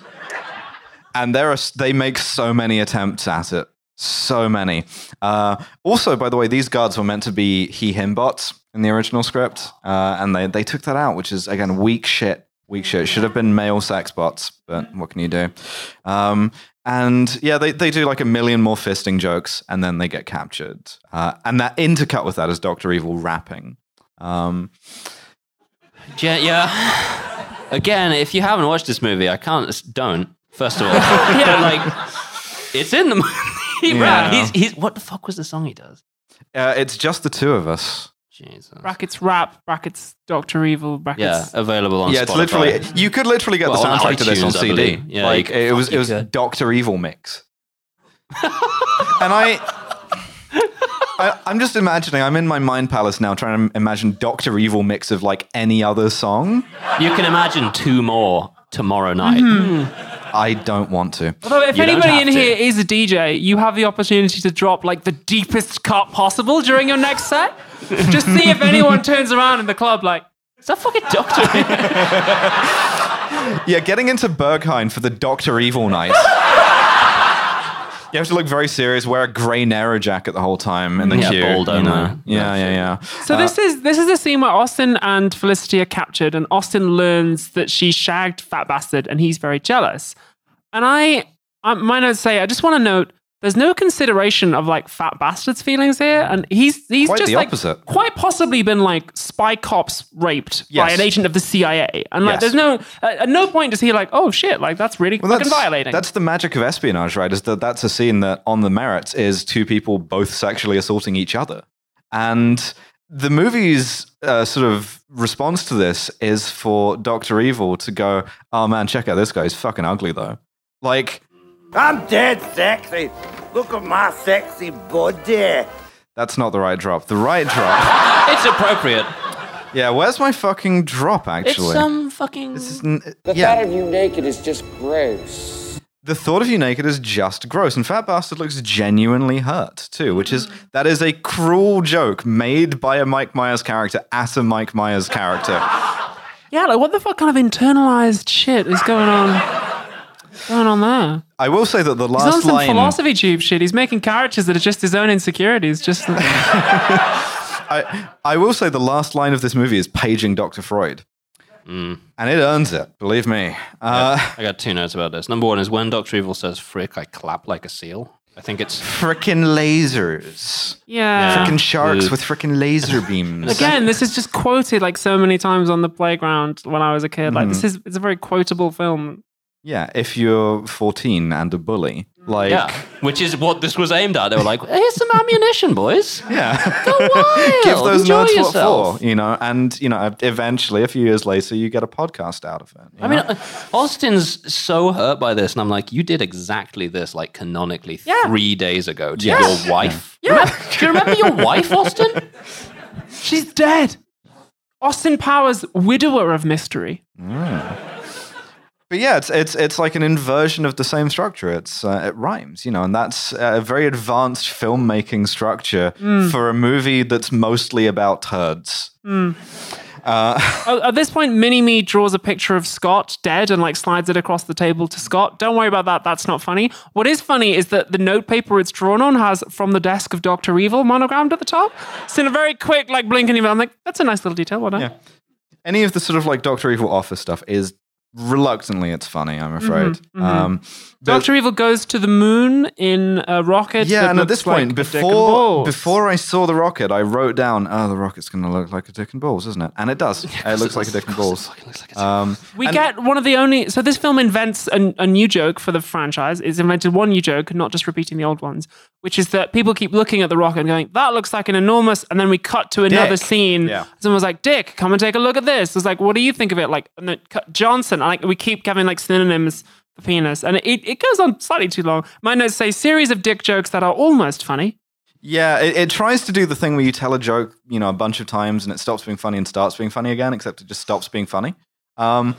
And there are they make so many attempts at it, so many. Uh, also, by the way, these guards were meant to be he him bots in the original script, uh, and they they took that out, which is again weak shit. weak shit. Should have been male sex bots, but what can you do? Um, and yeah, they, they do like a million more fisting jokes, and then they get captured. Uh, and that intercut with that is Doctor Evil rapping. Um,
Yeah, yeah. Again, if you haven't watched this movie, I can't. Don't. First of all, but like, it's in the movie.
Yeah.
right? He's, he's what the fuck was the song he does?
uh, it's just the two of us.
Jesus.
Brackets rap, brackets Doctor Evil, brackets.
Yeah, available on.
yeah, it's
Spotify.
literally you could literally get
Well,
the
on
soundtrack to this on
iTunes, I
CD.
believe. Yeah,
like
you
it was it was
could.
Doctor Evil mix. and I, I I'm just imagining I'm in my mind palace now trying to imagine Doctor Evil mix of like any other song.
You can imagine two more tomorrow night.
I don't want to.
Although, if
You don't
anybody
have
in
to.
here is a DJ, you have the opportunity to drop like the deepest cut possible during your next set. Just see if anyone turns around in the club like,
Is that fucking Doctor?
Yeah, getting into Berghain for the Doctor Evil night. You have to look very serious, wear a grey narrow jacket the whole time in the
Yeah,
queue.
bald
you
owner.
know? Yeah, yeah, yeah.
So this uh, is this is a scene where Austin and Felicity are captured, and Austin learns that she shagged Fat Bastard, and he's very jealous. And I, I my notes say, I just want to note, there's no consideration of like Fat Bastard's feelings here, and he's he's
Quite
just like
opposite.
quite possibly been like spy cops raped by an agent of the CIA, and like
Yes.
there's no at at no point does he like, oh shit, like that's really
Well,
fucking
that's,
violating.
That's the magic of espionage, right? Is that that's a scene that on the merits is two people both sexually assaulting each other, and the movie's uh, sort of response to this is for Doctor Evil to go, "Oh man, check out this guy. He's fucking ugly though." Like
I'm dead sexy. Look at my sexy body.
that's not the right drop. The right drop.
it's appropriate.
yeah, where's my fucking drop? actually?
It's
Actually,
some fucking.
This is n- uh,
The
yeah.
thought of you naked is just gross.
the thought of you naked is just gross and fat bastard looks genuinely hurt too which is that is a cruel joke made by a mike myers character at a mike myers character
yeah, like what the fuck kind of internalized shit is going on? Going on there.
i will say that the last
He's on
last
some
line
philosophy tube shit. He's making characters that are just his own insecurities. Just
I, I will say the last line of this movie is paging dr freud and it earns it believe me uh,
I got two notes about this. Number one is when Doctor Evil says "frick," I clap like a seal. I think it's
frickin' lasers
yeah.
frickin' sharks
Ugh.
with frickin' laser beams
Again, this is just quoted like so many times on the playground when I was a kid. Like
Hmm.
this is it's a very quotable film.
Yeah if you're 14 and a bully like
yeah, which is what this was aimed at. They were like, "Here's some ammunition, boys.
yeah
Go wild.
give those
Enjoy
nerds what for, you know, and you know, eventually, a few years later, you get a podcast out of it.
I mean,
know?
uh, Austin's so hurt by this, and I'm like, you did exactly this, like canonically,
Yeah.
three days ago to
Yes.
your wife.
Yeah.
Remember- do you remember your wife, Austin?
She's dead. Austin Powers, widower of mystery.
But yeah, it's it's it's like an inversion of the same structure. It's uh, it rhymes, you know, and that's a very advanced filmmaking structure mm. for a movie that's mostly about turds.
Oh, at this point, Mini Me draws a picture of Scott dead and like slides it across the table to Scott. Don't worry about that. That's not funny. What is funny is that the note paper it's drawn on has "From the desk of Doctor Evil" monogrammed at the top. It's in a very quick, like blinking email. I'm like, that's a nice little detail. Well done.
Yeah. Any of the sort of like Doctor Evil office stuff is reluctantly it's funny. I'm afraid. Um, but-
Doctor Evil goes to the moon in a rocket.
Yeah, and at this point,
like a dick and
before before I saw the rocket, I wrote down, "Oh, the rocket's going to look like a dick and balls, isn't it?" And it does. it looks like a dick and balls. Um,
We
and-
get one of the only. So this film invents a, a new joke for the franchise. It's invented one new joke, not just repeating the old ones, which is that people keep looking at the rocket and going, "That looks like an enormous," and then we cut to another
Dick.
scene.
Yeah.
Someone's like, "Dick, come and take a look at this." It's like, "What do you think of it?" Like and then cut- Johnson. Like we keep having like synonyms penis, and it, it goes on slightly too long. My notes say series of dick jokes that are almost funny.
Yeah, it, it tries to do the thing where you tell a joke, you know, a bunch of times and it stops being funny and starts being funny again, except it just stops being funny. Um,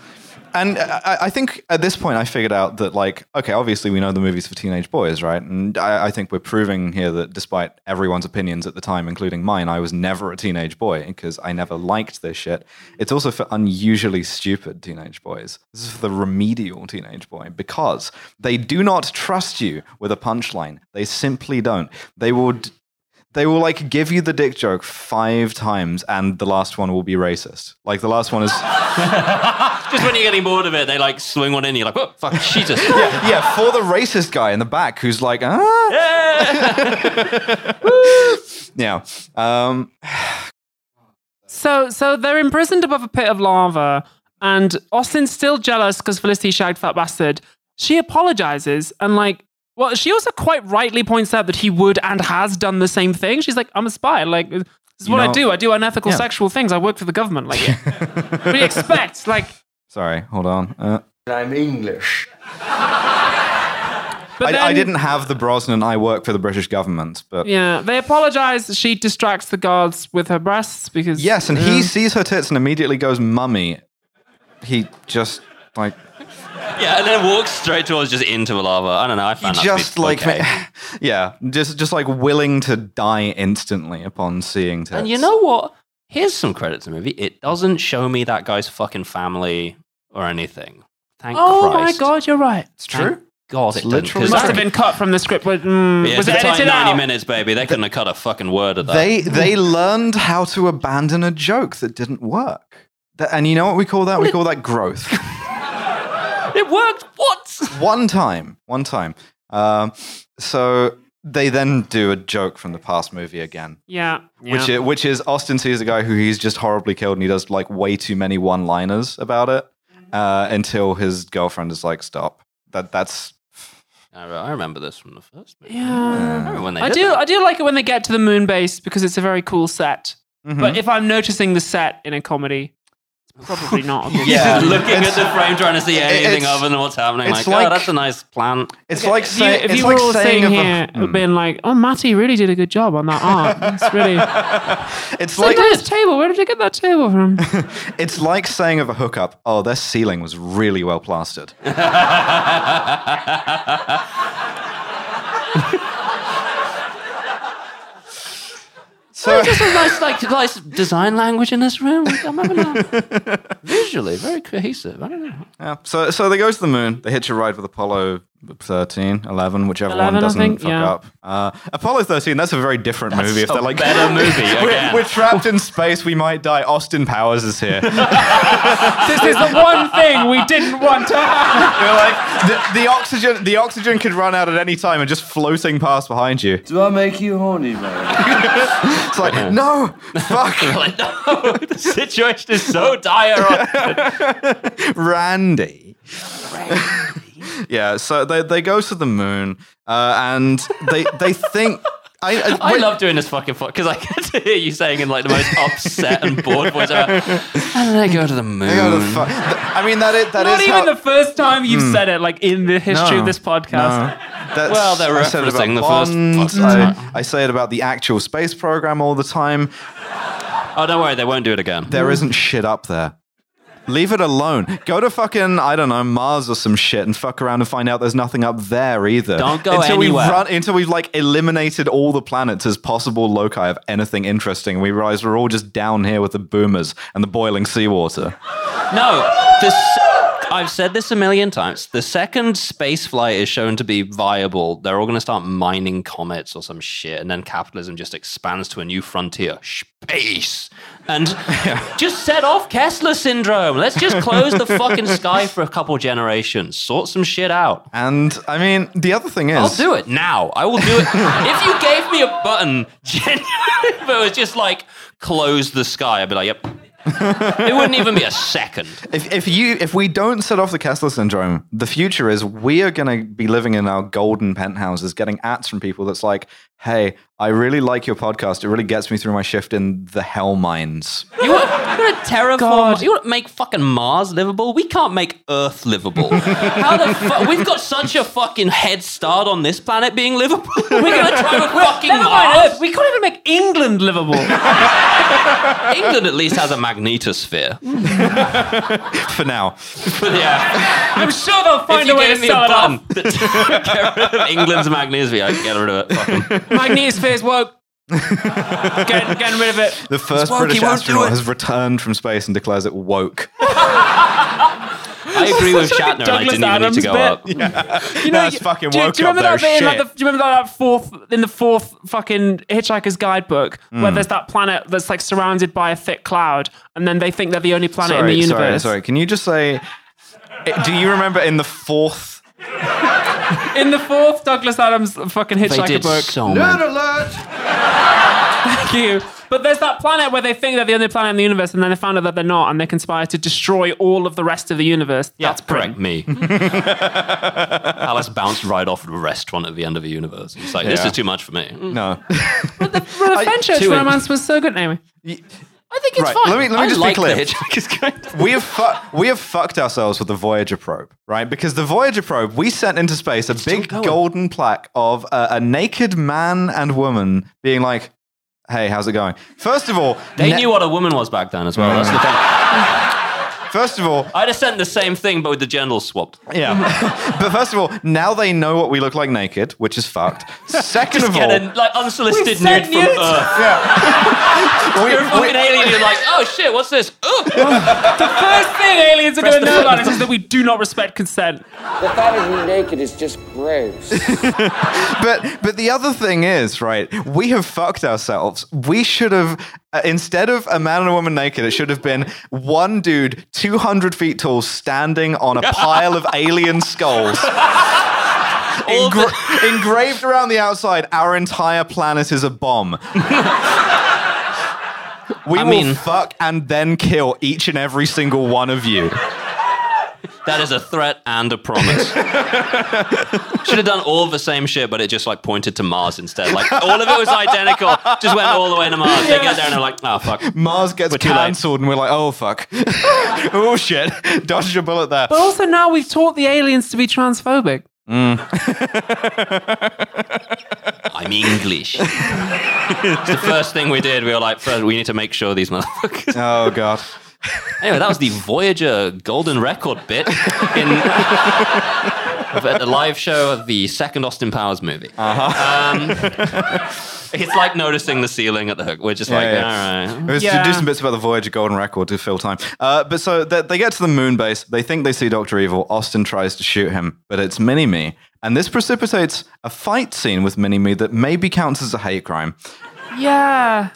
and I, I think at this point I figured out that, like, okay, obviously we know the movie's for teenage boys, right? And I, I think we're proving here that despite everyone's opinions at the time, including mine, I was never a teenage boy because I never liked this shit. It's also for unusually stupid teenage boys. This is for the remedial teenage boy because they do not trust you with a punchline. They simply don't. They will. d- they will like give you the dick joke five times, and the last one will be racist. Like the last one is
Just when you're getting bored of it, they like swing one in. You're like, oh fuck, Jesus.
yeah for the racist guy in the back who's like ah yeah. Um,
So, so they're imprisoned above a pit of lava, and Austin's still jealous because Felicity shagged Fat Bastard. She apologizes and, like, well, she also quite rightly points out that he would and has done the same thing. She's like, I'm a spy. Like, this is
You
what I do. I do unethical
Yeah.
sexual things. I work for the government. Like, what do you expect? Like,
sorry, hold on. Uh,
I'm English.
but
I,
then,
I didn't have the Brosnan. I work for the British government, but
Yeah, they apologize. She distracts the guards with her breasts because
yes, and
Yeah.
he sees her tits and immediately goes mummy. He just like
yeah, and then walks straight towards just into the lava. I don't know. I
he
found that
just like
okay.
yeah, just just like willing to die instantly upon seeing tits.
And you know what? Here's some credit to the movie. It doesn't show me that guy's fucking family or anything. Thank
Oh
Christ.
my god, you're right.
it's true.
God, it didn't,
literally
'cause
Must have been cut from the script. But, mm,
Yeah,
was
it's
it
a tight
edited
90
out?
minutes, baby. They couldn't have cut a fucking word of that.
They they learned how to abandon a joke that didn't work. That, and you know what we call that? We call that growth.
it worked. What?
one time, one time. Um, so they then do a joke from the past movie again,
Yeah,
which is, which is Austin sees a guy who he's just horribly killed, and he does like way too many one-liners about it uh, until his girlfriend is like, "Stop." That that's
I remember this from the first movie.
Yeah.
I remember when they
I do.
that.
I do like it when they get to the moon base because it's a very cool set.
Mm-hmm.
But if I'm noticing the set in a comedy, it's probably not.
Yeah.
set.
looking at the frame, trying to see anything other than what's happening.
it's
Like,
like-
oh, that's a nice plant.
it's like
If you, if
it's
you
like
were all
saying
sitting
of a-
here
Hmm.
being like, "Oh, Matty really did a good job on that art. It's really
it's
like
like
this table. Where did you get that table from?"
it's like saying of a hookup, "Oh, their ceiling was really well plastered." So
Just a nice, like, nice design language in this room. I'm having a, visually very cohesive. I don't know.
Yeah. So, so they go to the moon. They hitch a ride with Apollo 13, 11, whichever
11,
one doesn't
think,
fuck
yeah.
up. Uh, Apollo 13, that's a very different movie. If they're like,
better movie,
we're, we're trapped in space, we might die. Austin Powers is here.
This is the one thing we didn't want to happen.
like, the, the oxygen, the oxygen could run out at any time and just floating past behind you.
Do I make you horny, man?
It's like, no, fuck,
Like, no, the situation is so dire.
Randy. yeah, so they, they go to the moon uh, and they they think. I, I,
I love doing this fucking fuck because I get to hear you saying in like the most upset and bored voice. About, How did I go to the moon?
they go to the fu- I mean, that is, that
Not
is
even
how,
the first time you've hmm. said it, like in the history
No,
of this podcast.
No. That's,
Well, they're
I said it
referencing
about
the first
Bond,
fucking
I. I say it about the actual space program all the time.
Oh, don't worry, they won't do it again.
There isn't shit up there. Leave it alone. Go to fucking I don't know Mars or some shit and fuck around and find out there's nothing up there either.
Don't go
until
anywhere.
we run until we've like eliminated all the planets as possible loci of anything interesting. We realize we're all just down here with the boomers and the boiling seawater.
No, this. I've said this a million times. The second space flight is shown to be viable, they're all going to start mining comets or some shit, and then capitalism just expands to a new frontier, space, and just set off Kessler syndrome. Let's just close the fucking sky for a couple generations, sort some shit out.
And I mean, the other thing is,
I'll do it now. I will do it. if you gave me a button, genuinely, if it was just like close the sky, I'd be like, yep. it wouldn't even be a second.
If, if you if we don't set off the Kessler syndrome, the future is we are going to be living in our golden penthouses, getting ads from people that's like, "Hey, I really like your podcast. It really gets me through my shift in the hell mines."
You want, you want to terraform?
God.
You want to make fucking Mars livable? We can't make Earth livable. How the fuck? We've got such a fucking head start on this planet being livable. We're gonna try with fucking
Never mind
Mars.
Earth. We can't even make England livable.
England at least has a magnetosphere.
For now,
But yeah,
I'm sure they'll find
you
a way to
gave me a
sell it off.
get rid of England's magnetosphere, I'd get rid of it. Fucking.
Magnetosphere's woke. getting, getting rid of it.
the first
woke,
British
he won't do
astronaut
it.
has returned from space and declares it woke.
I agree with Shatner, and I
Douglas
didn't even need to go
bit.
up.
You know,
That's fucking
do, you-
woke
do you remember
up
that
there,
bit in like the, do you remember that fourth in the fourth fucking Hitchhiker's Guidebook
Mm.
where there's that planet that's like surrounded by a thick cloud, and then they think they're the only planet in the
Sorry, sorry,
universe.
sorry. Can you just say? Do you remember in the fourth?
In the fourth Douglas Adams fucking
They
Hitchhiker
did
book.
so
Nerd
much.
alert!
Thank you. But there's that planet where they think they're the only planet in the universe, and then they find out that they're not, and they conspire to destroy all of the rest of the universe.
Yeah,
That's
correct. Me. Alice bounced right off the a restaurant at the end of the universe. It's like, this
Yeah.
is too much for me.
No.
But the Fenchurch
two in-
romance was so good, Amy.
I think it's
Right,
fine.
let me- let me
I
just be clear.
The Hitchhiker's
we have fu- we have fucked ourselves with the Voyager probe, right? Because the Voyager probe, we sent into space a big golden plaque of a, a naked man and woman being like, "Hey, how's it going?" First of all,
They
ne-
knew what a woman was back then as well. That's the thing.
First of all,
I'd have sent the same thing, but with the genitals swapped.
yeah. but first of all, now they know what we look like naked, which is fucked. Second
Just
of
get
all,
a like unsolicited
We've
nude
sent
from
nudes.
Earth.
we,
You're a
we-
fucking alien. You're like, oh shit, what's this? Ugh.
First thing aliens are going to know about us is that we do not respect consent.
The thought of you naked is just gross.
but but the other thing is, right? We have fucked ourselves. We should have uh, instead of a man and a woman naked, it should have been one dude, two hundred feet tall, standing on a pile of alien skulls. Engra- engraved around the outside, our entire planet is a bomb. we
I
will
mean-
fuck and then kill each and every single one of you.
That is a threat and a promise. Should have done all the same shit, but it just like pointed to Mars instead. Like all of it was identical. Just went all the way to Mars. They get there and they're like, oh fuck.
Mars gets
We're too late.
cancelled, and we're like, oh fuck, oh shit, dodged a bullet there.
But also now we've taught the aliens to be transphobic. Mm.
I'm English. it's the first thing we did. We were like, first, we need to make sure these motherfuckers.
Oh god.
Anyway, that was the Voyager Golden Record bit in at the live show of the second Austin Powers movie. Uh-huh. Um, it's like noticing the ceiling at the hook. We're just like,
Yeah,
all right.
Let's
Yeah.
do some bits about the Voyager Golden Record to fill time. Uh, but so they, they get to the moon base. They think they see Doctor Evil. Austin tries to shoot him, but it's Mini Me, and this precipitates a fight scene with Mini Me that maybe counts as a hate crime.
Yeah.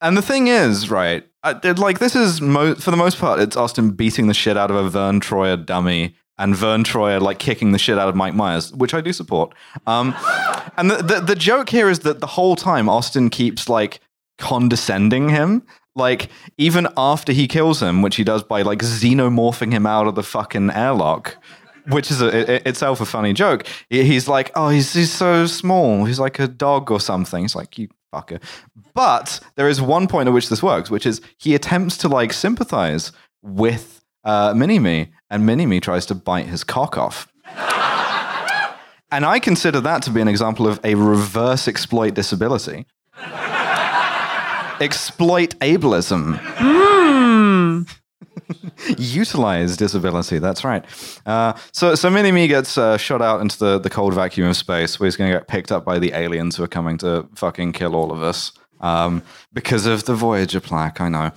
And the thing is, right? I, it- like this is mo- for the most part, it's Austin beating the shit out of a Vern Troyer dummy. And Vern Troyer like kicking the shit out of Mike Myers, which I do support. Um, and the, the the joke here is that the whole time Austin keeps like condescending him. Like even after he kills him, which he does by like xenomorphing him out of the fucking airlock, which is a, i- i- itself a funny joke. He's like, oh, he's he's so small. He's like a dog or something. He's like, you fucker. But there is one point at which this works, which is he attempts to like sympathize with uh, Mini Me, and Mini Me tries to bite his cock off. And I consider that to be an example of a reverse exploit disability. exploit ableism. Utilize disability. That's right. Uh, so, so Mini Me gets uh, shot out into the, the cold vacuum of space, where he's going to get picked up by the aliens who are coming to fucking kill all of us um, because of the Voyager plaque. I know.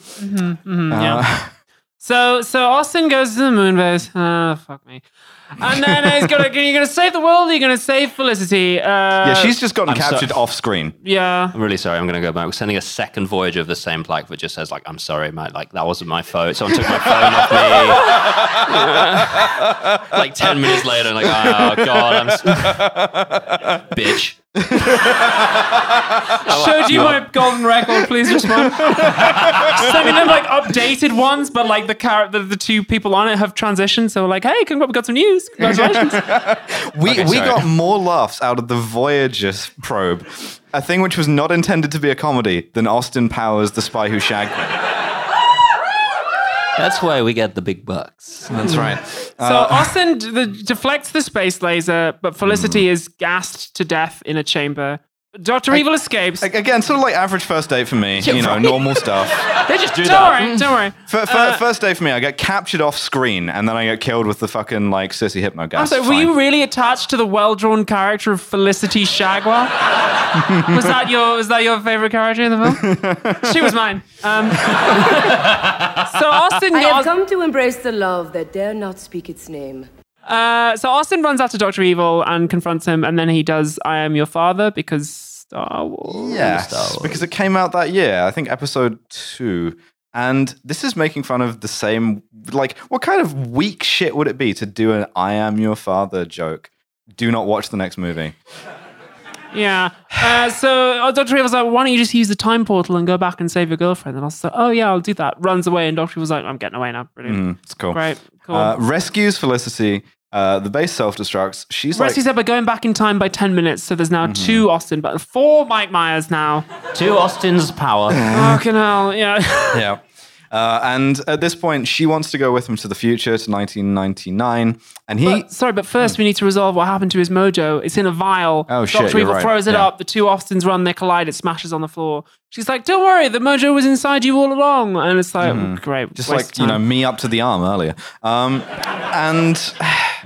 Uh,
So so Austin goes to the moon base. Oh fuck me. And then he's gonna you're gonna save the world. You're gonna save Felicity. Uh,
yeah, she's just gotten
I'm so-
captured off screen.
yeah.
I'm really sorry. I'm going to go back. We're sending a second Voyager of the same plaque that just says like, "I'm sorry, mate. Like that wasn't my phone. Someone took my phone off me." like ten minutes later, like, oh god, I'm s- bitch.
Showed you my golden record. Please respond. Sending them like updated ones, but like the character, the, the two people on it have transitioned. So like, hey, congrats, we got some news. Congratulations.
We,
Okay,
we
sorry.
got more laughs out of the Voyager probe, a thing which was not intended to be a comedy, than Austin Powers, the spy who shagged me.
That's why we get the big bucks.
That's right.
So
Uh,
Austin d- the, deflects the space laser, but Felicity is gassed to death in a chamber. Dr. Evil escapes.
Like, again, sort of like average first date for me.
Yeah,
you know,
right.
normal stuff.
They just do
Don't
that.
worry, don't worry.
Fir- fir-
Uh,
first date for me, I get captured off screen, and then I get killed with the fucking like sissy hypno gas.
Also, were
Fine.
you really attached to the well-drawn character of Felicity Shagwell? was that your was that your favorite character in the film? she was mine. Um, so Austin,
I have come to embrace the love that dare not speak its name.
uh, so Austin runs after Doctor Evil and confronts him, and then he does "I am your father" because Star Wars.
Yes, because it came out that year. I think episode two. And this is making fun of the same. Like, what kind of weak shit would it be to do an "I am your father" joke? Do not watch the next movie.
Yeah. Uh, so uh, Dr. Evil's like, why don't you just use the time portal and go back and save your girlfriend? And I was like, oh yeah, I'll do that. Runs away, and Dr. Evil's like, I'm getting away now. Brilliant.
Mm, it's cool.
Great. Cool.
Uh, rescues Felicity. Uh, the base self destructs. She's
Rescues
like,
her by going back in time by 10 minutes. So there's now two Austin, but four Mike Myers now.
Two Austin's power.
Fucking hell. Yeah.
yeah. Uh, and at this point, she wants to go with him to the future to 1999, and he.
But, sorry, but first we need to resolve what happened to his mojo. It's in a vial.
Oh, shit,
Dr. Evil
right.
throws it
Yeah.
up. The two Austins run, they collide, it smashes on the floor. She's like, don't worry, the mojo was inside you all along. And it's like, great.
Mm-hmm. just like you know me up to the arm earlier um and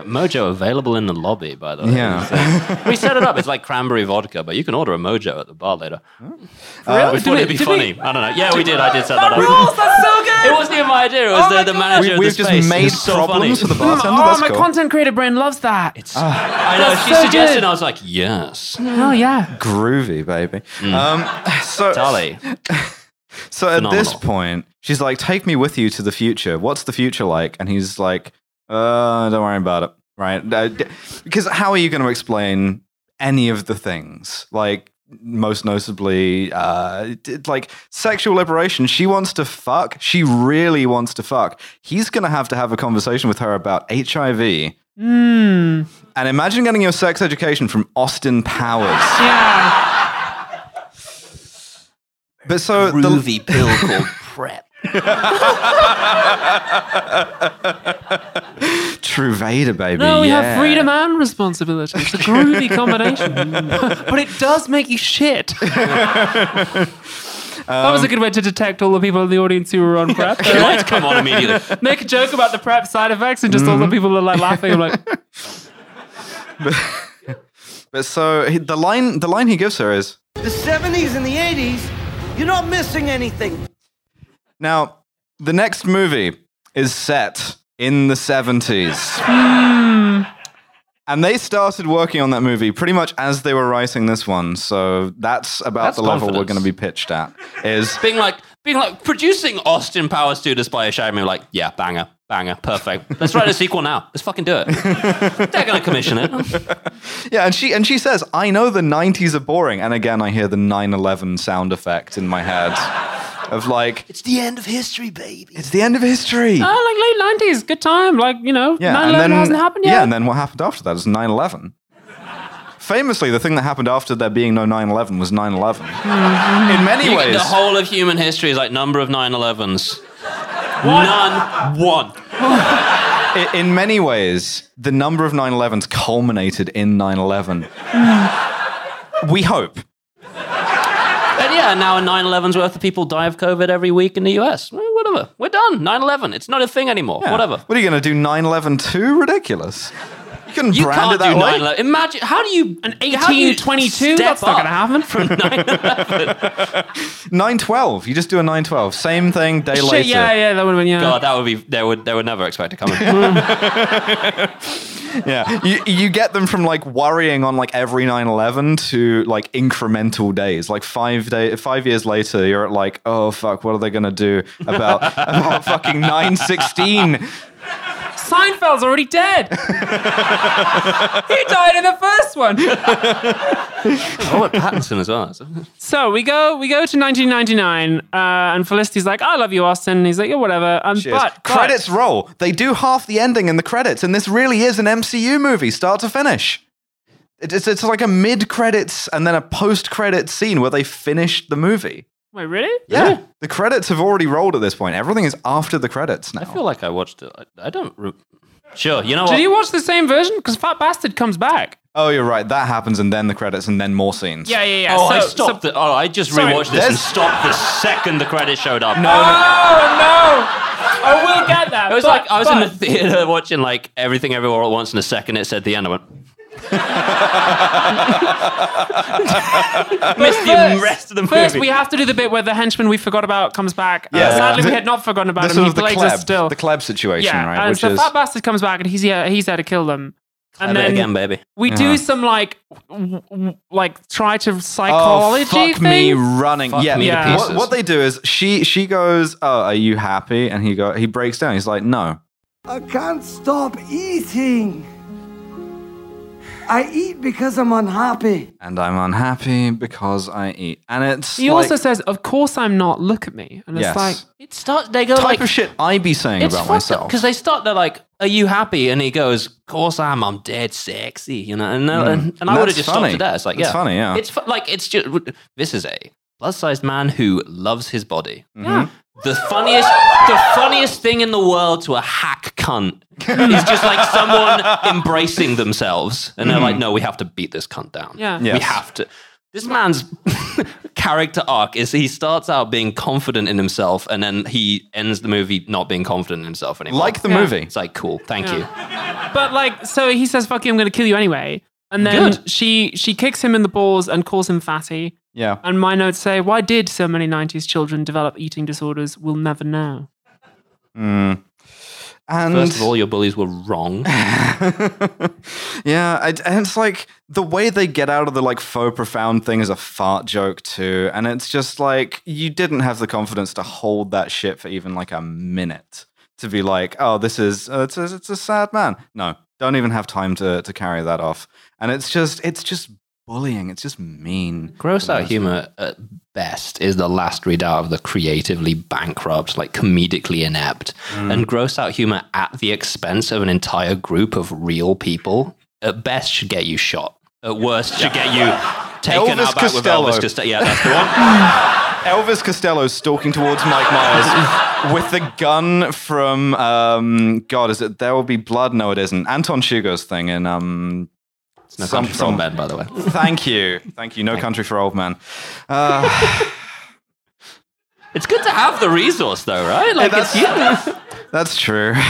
Mojo available in the lobby, by the way.
yeah
we set it up. It's like cranberry vodka, but you can order a Mojo at the bar later.
real?
we thought
we-
it'd be funny.
we-
I don't know. Yeah, we did. I did set that,
That
up.
rules, that's so good.
It wasn't even my idea. It was
Oh my
the, the
God.
manager
We, we've
the
just
space.
made
It's so
problems for the bartender
Oh,
that's
my
cool
content creator brain loves that. It's.
I know. She
so
suggested,
good.
I was like, yes,
oh, yeah.
groovy baby
Mm.
um so
Dolly.
so at this point she's like take me with you to the future. What's the future like? And he's like uh don't worry about it. Right? Uh, d- because how are you going to explain any of the things? Like most notably uh d- like sexual liberation. She wants to fuck. She really wants to fuck. He's going to have to have a conversation with her about hiv
Hmm.
and imagine getting your sex education from austin powers.
Yeah.
But so the,
Groovy pill called Prep.
true vader baby
No, we
yeah.
have freedom and responsibility. It's a groovy combination. but it does make you shit. that was a good um, way to detect all the people in the audience who were on prep.
Lights come on immediately.
Make a joke about the prep side effects and just all the mm-hmm. people are like laughing. I'm like,
But so the line the line he gives her is
The 70s and the 80s, you're not missing anything.
now the next movie is set in the 70s. And they started working on that movie pretty much as they were writing this one. So that's about
That's
the level we're going to be pitched at. Is
Being like, being like, producing Austin Powers to display a shame. Like, yeah, banger, banger, perfect. Let's write a sequel now. Let's fucking do it. They're gonna commission it.
yeah, and she and she says, "I know the 90s are boring." And again, I hear the 9/11 sound effect in my head of like
It's the end of history, baby.
it's the end of history.
oh, like late 90s, good time. Like, you know,
Yeah,
9
and then
hasn't happened yet.
Yeah, and then what happened after that is 9/11. Famously, the thing that happened after there being no 9/11 was 9/11. Mm-hmm. In many
You-
ways,
the whole of human history is like number of 9/11s. None. One.
i- in many ways, the number of 9/11s culminated in 9/11. we hope.
And yeah, now a 9/11's worth of people die of COVID every week in the US. Well, whatever. We're done. 9/11. It's not a thing anymore.
Yeah.
Whatever.
What are you going to do? 9/11 2? Ridiculous. You couldn't
You
brand
can't
it that
do
way.
9/11. Imagine how do you
An
how do you
1822?
step
That's not going to
up
happen.
From 9/11.
9/12. You just do a 9/12. Same thing. Day
Shit,
later.
yeah, yeah, that would have been, yeah.
God, that would be they would they would never expect it coming.
Yeah, you, you get them from like worrying on like every 9/11 to like incremental days. Like five day, five years later, you're at like, oh fuck, what are they gonna do about about fucking 9/16?
Seinfeld's already dead. he died in the first one.
Robert Pattinson as well.
So we go, we go to 1999, uh, and Felicity's like, "I love you, Austin." And he's like, "Yeah, whatever." Um,
Cheers.
but, but
credits roll. They do half the ending in the credits, and this really is an MCU movie, start to finish. It- It's, it's like a mid credits and then a post credits scene where they finished the movie.
Wait, really?
Yeah. The credits have already rolled at this point. Everything is after the credits now.
I feel like I watched it. I, I don't. Re- Sure. You know
Did you watch the same version? Because Fat Bastard comes back.
Oh, you're right. That happens, and then the credits, and then more scenes.
Yeah, yeah, yeah.
Oh, I
So-
stopped.
so-
the, oh, I just
Sorry,
rewatched this and
there's-
stopped the second the credits showed up.
No, Oh no! I will get that.
It was
but-
like I was in the theater watching like everything everywhere all at once, and the second it said the end, I went. Missed the
First-
rest of the movie.
First, we have to do the bit where the henchman we forgot about comes back. Uh,
Yeah.
sadly, we had not forgotten about
The
him.
sort
He
the
plagues
Kleb,
us still.
the Kleb situation,
yeah,
right?
and
Which
so
is
Fat Bastard comes back and he's here. He's there to kill them. And then
again, baby.
we
Yeah.
do some like, w- w- like try to
oh
psychology
fuck
thing.
me running.
Fuck
yeah,
me
to
What, what they do is she she goes, "Oh, are you happy?" And he go he breaks down. He's like, "No."
I can't stop eating. I eat because I'm unhappy.
And I'm unhappy because I eat. And it's
He
like,
also says, "Of course I'm not. Look at me." And it's
Yes.
like,
It starts. They go the
type
like
of shit I be saying about myself.
because they start. They're like, "Are you happy?" And he goes, "Of course I am. I'm dead sexy." You know, and hmm. and, and I would have
That's
just
funny.
stopped it there. It's like,
That's
yeah,
funny, yeah.
It's fu- like it's just this is a plus-sized man who loves his body.
yeah.
The funniest, the funniest thing in the world to a hack cunt is just like someone embracing themselves, and they're like, hmm. "No, we have to beat this cunt down.
Yeah.
we
Yes.
have to." This man's character arc is he starts out being confident in himself, and then he ends the movie not being confident in himself anymore.
like the
Yeah.
movie.
it's like cool, thank you.
But like, so he says, "Fuck you, I'm going to kill you anyway." And then
Good.
she she kicks him in the balls and calls him fatty.
Yeah.
And my notes say, "Why did so many '90s children develop eating disorders? We'll never know."
Hmm. And
First of all, your bullies were wrong.
yeah, and it's like the way they get out of the like faux profound thing is a fart joke too, and it's just like you didn't have the confidence to hold that shit for even like a minute to be like, oh, this is uh, it's a, it's a sad man. No, don't even have time to to carry that off, and it's just it's just bullying. It's just mean.
Gross out humor at best is the last redoubt of the creatively bankrupt, like comedically inept.
Mm.
And gross out humor at the expense of an entire group of real people at best should get you shot. At worst should get you taken
Elvis
out back with
Costello.
Elvis Costello. Yeah, that's the one.
Elvis Costello stalking towards Mike Myers with the gun from um, God, is it There Will Be Blood? No, it isn't. Anton Chigurh's thing in um,
It's no
some-
country for old men, by the way.
Thank you, thank you. No Country for Old Men. Uh,
It's good to have the resource, though, right? Like, it's you.
that's true.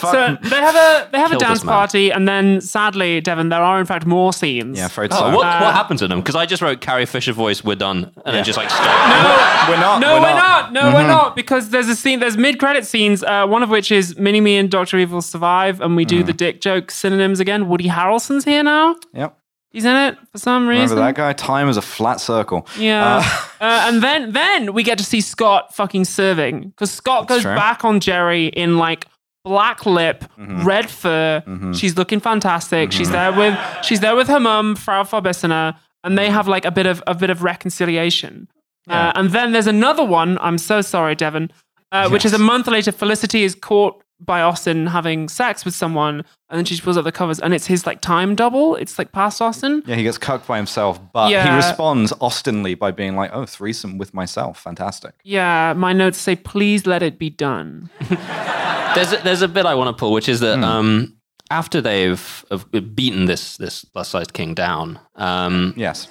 So they have a they have a
Killed
dance
this man.
party, and then sadly, Devon, there are in fact more scenes.
yeah, afraid
Oh, what,
Uh,
what happened to them? Because I just wrote Carrie Fisher voice, we're done, and then just like stop.
No,
We're not.
no, we're, not. No,
Mm-hmm.
we're not. Because there's a scene. There's mid-credit scenes. Uh, one of which is Mini Me and Doctor Evil survive, and we
Mm.
do the dick joke synonyms again. Woody Harrelson's here now.
Yep.
He's in it for some reason.
Remember
reason.
that guy? Time is a flat circle.
Yeah.
Uh,
Uh, and then then we get to see Scott fucking serving because Scott goes
true.
back on Jerry in like black lip,
Mm-hmm.
red fur. She's looking fantastic. She's there with she's there with her mum, Frau Farbissina, and they have like a bit of a bit of reconciliation.
Yeah.
Uh, and then there's another one. I'm so sorry, Devon. Uh, Which is a month later. Felicity is caught by Austin having sex with someone, and then she pulls up the covers, and it's his like time double. It's like past Austin.
yeah, he gets cucked by himself, but he responds austinly by being like, "Oh, threesome with myself, fantastic."
Yeah, my notes say, please let it be done.
there's a, there's a bit I want to pull, which is that um, after they've have beaten this this plus sized king down, um,
Yes.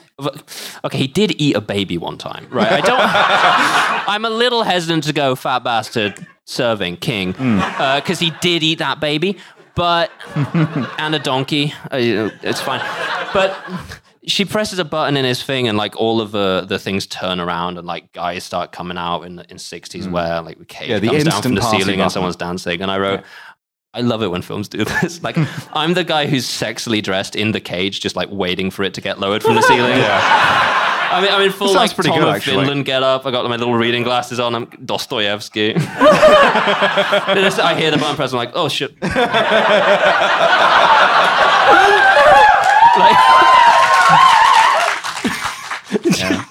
okay, he did eat a baby one time, right? I don't. I'm a little hesitant to go fat bastard serving king
hmm.
uh, because he did eat that baby, but and a donkey. Uh, it's fine, but. She presses a button in his thing, and like all of the, the things turn around, and like guys start coming out in in sixties hmm. wear, like the cage.
Yeah, the
comes down from the ceiling,
button.
and someone's dancing. And I wrote, I love it when films do this. Like, I'm the guy who's sexily dressed in the cage, just like waiting for it to get lowered from the ceiling. I mean, I'm in full like
pretty
Tom
good,
of
actually.
Finland get up. I got my little reading glasses on. I'm Dostoevsky. I hear the button press. I'm like, oh shit. like,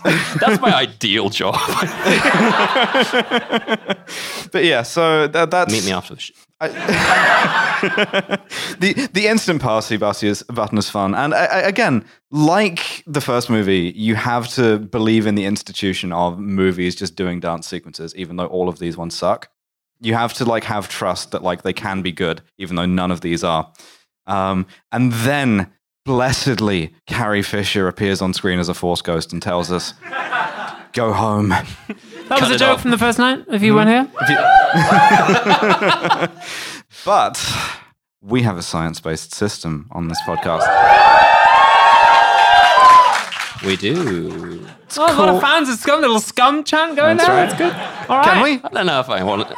that's my ideal job.
But yeah, so that, that's
Meet me after the shit.
the the instant party button is, button is fun, and I, I, again, like the first movie, you have to believe in the institution of movies just doing dance sequences, even though all of these ones suck. You have to like have trust that like they can be good, even though none of these are. Um, and then blessedly, Carrie Fisher appears on screen as a Force ghost and tells us, "Go home."
That was a joke
off.
from the first night. If you hmm? weren't here,
But we have a science-based system on this podcast.
We do.
It's oh, a lot of fans of Scum, little Scum chant going
That's
there.
right.
That's good. All right.
Can we?
I don't know if I want it.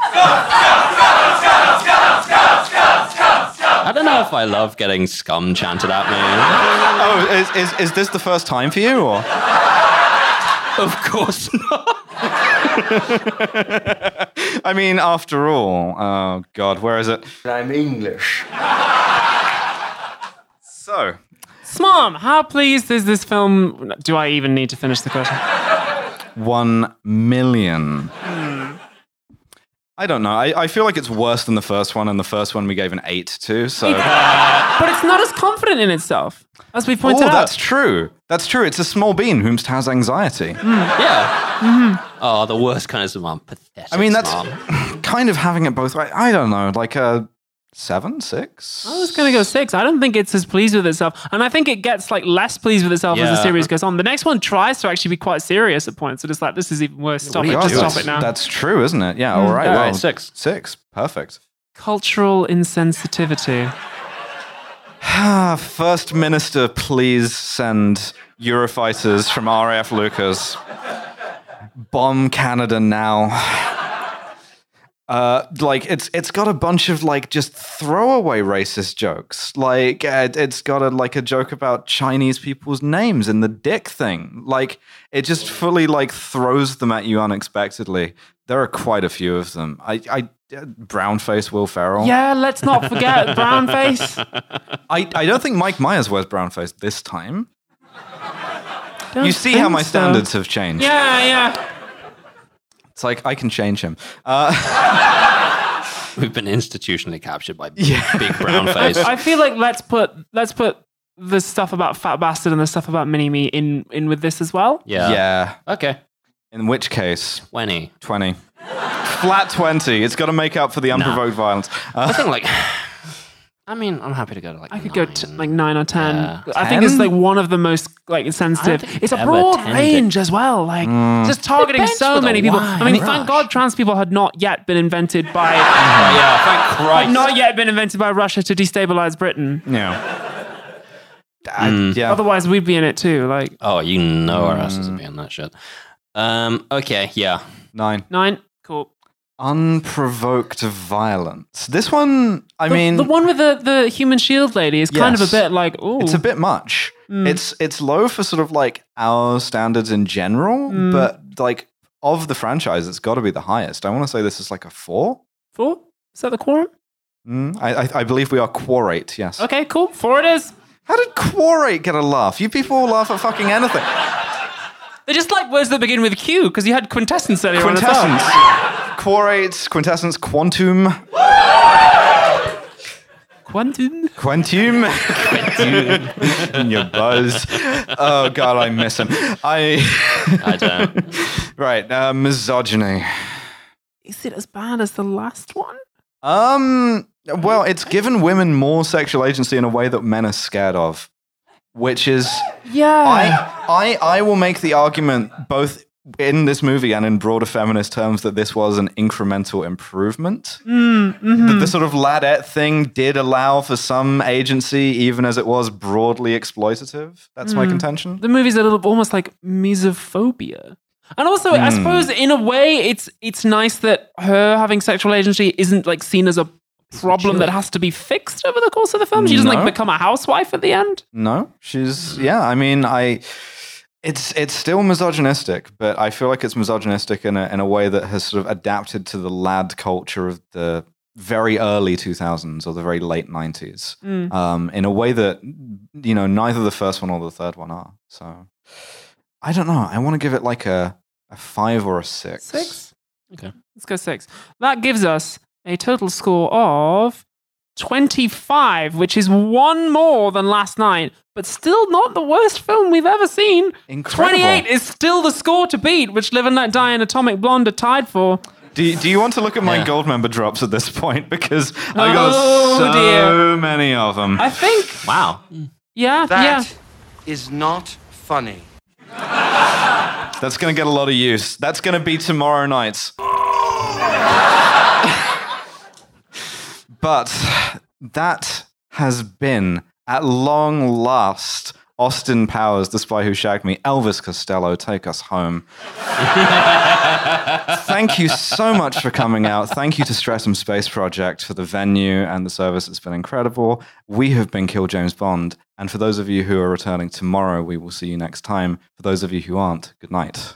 I don't know if I love getting scum chanted at me.
Oh, is, is, is this the first time for you, or?
Of course not.
I mean, after all, oh God, where is it?
I'm English.
So,
Smom, how pleased is this film? Do I even need to finish the question?
one million. I don't know. I, I feel like it's worse than the first one, and the first one we gave an eight to. So,
But it's not as confident in itself, as we pointed
oh,
out.
that's true. That's true. It's a small bean whom has anxiety.
Mm, yeah. Mm-hmm. Oh, the worst kind of mom. Pathetic.
I mean, that's
mom.
kind of having it both ways. I don't know, like a seven, six.
I was going to go six. I don't think it's as pleased with itself. And I think it gets like less pleased with itself as the series goes on. The next one tries to actually be quite serious at points. So it's like, this is even worse. Stop it.
God,
Just stop it now.
that's true, isn't it? Yeah. All right.
All
well,
right, six.
Six. Perfect.
Cultural insensitivity.
Ah, First Minister, please send Eurofighters from RAF Leuchars. Bomb Canada now. Uh, like it's it's got a bunch of like just throwaway racist jokes. Like uh, it's got a like a joke about Chinese people's names and the dick thing. Like it just fully like throws them at you unexpectedly. There are quite a few of them. I I brownface Will Ferrell.
Yeah, let's not forget brown face.
I, I don't think Mike Myers wears brown face this time.
Don't
You see how my
so.
standards have changed.
Yeah, yeah.
It's like I can change him. Uh,
We've been institutionally captured by big brown face.
I feel like let's put let's put the stuff about Fat Bastard and the stuff about Mini Me in in with this as well.
yeah.
yeah.
Okay.
In which case,
20.
20. Flat 20. It's got to make up for the unprovoked violence.
I
Uh,
think like. I mean, I'm happy to go to like.
I could go
nine.
to like nine or ten.
Yeah.
I think it's like one of the most like sensitive. It's a broad
10
range as well. Like
Mm.
just targeting so many people. I mean,
wide
thank. God trans people had not yet been invented by
Oh, yeah, thank Christ.
not yet been invented by Russia to destabilize Britain.
yeah. I-
Mm.
yeah.
Otherwise, we'd be in it too. Like
Oh, you know our asses would be on that shit. Um. Okay. Yeah.
Nine.
nine, cool.
Unprovoked violence. This one, I
The,
mean,
the one with the the human shield lady is kind of a bit like oh,
it's a bit much. It's it's low for sort of like our standards in general,
Mm.
but like of the franchise, it's got to be the highest. I want to say this is like a four.
four. Is that the quorum?
Mm, I, I, I believe we are quorate. Yes.
Okay, cool. Four it is.
How did quorate get a laugh? You people laugh at fucking anything.
They're just like words that begin with Q because you had quintessence earlier on as well.
Quintessence. Quorate, quintessence, quantum,
Quantum.
quantum, quantum. Your buzz. Oh god, I miss him. I
I don't.
right. Uh, misogyny.
Is it as bad as the last one?
Um. Well, it's given women more sexual agency in a way that men are scared of, which is
Yeah.
I I I will make the argument both in this movie and in broader feminist terms that this was an incremental improvement. Mm, that mm-hmm. the sort of ladette thing did allow for some agency, even as it was broadly exploitative. That's my mm. contention.
the movie's a little almost like misophobia. And also, I hmm. suppose in a way, it's it's nice that her having sexual agency isn't like seen as a problem that has to be fixed over the course of the film. She doesn't
No.
like become a housewife at the end.
No, she's yeah. I mean, I. It's it's still misogynistic, but I feel like it's misogynistic in a in a way that has sort of adapted to the lad culture of the very early 2000s or the very late 90s um, in a way that you know neither the first one or the third one are. So I don't know. I want to give it like a a five or a six.
Six.
Okay.
Let's go six. That gives us a total score of 25, which is one more than last night, but still not the worst film we've ever seen.
Incredible.
28 is still the score to beat, which Live and Let Die and Atomic Blonde are tied for.
Do you, do you want to look at my
Yeah.
Goldmember drops at this point? Because I oh, got
Oh,
so
dear.
many of them.
I think.
Wow.
Yeah,
That
yeah.
is not funny.
That's going to get a lot of use. That's going to be tomorrow night. but that has been, at long last, Austin Powers, The Spy Who Shagged Me. Elvis Costello, take us home. Thank you so much for coming out. Thank you to Streatham Space Project for the venue and the service. It's been incredible. We have been Kill James Bond. And for those of you who are returning tomorrow, we will see you next time. For those of you who aren't, good night.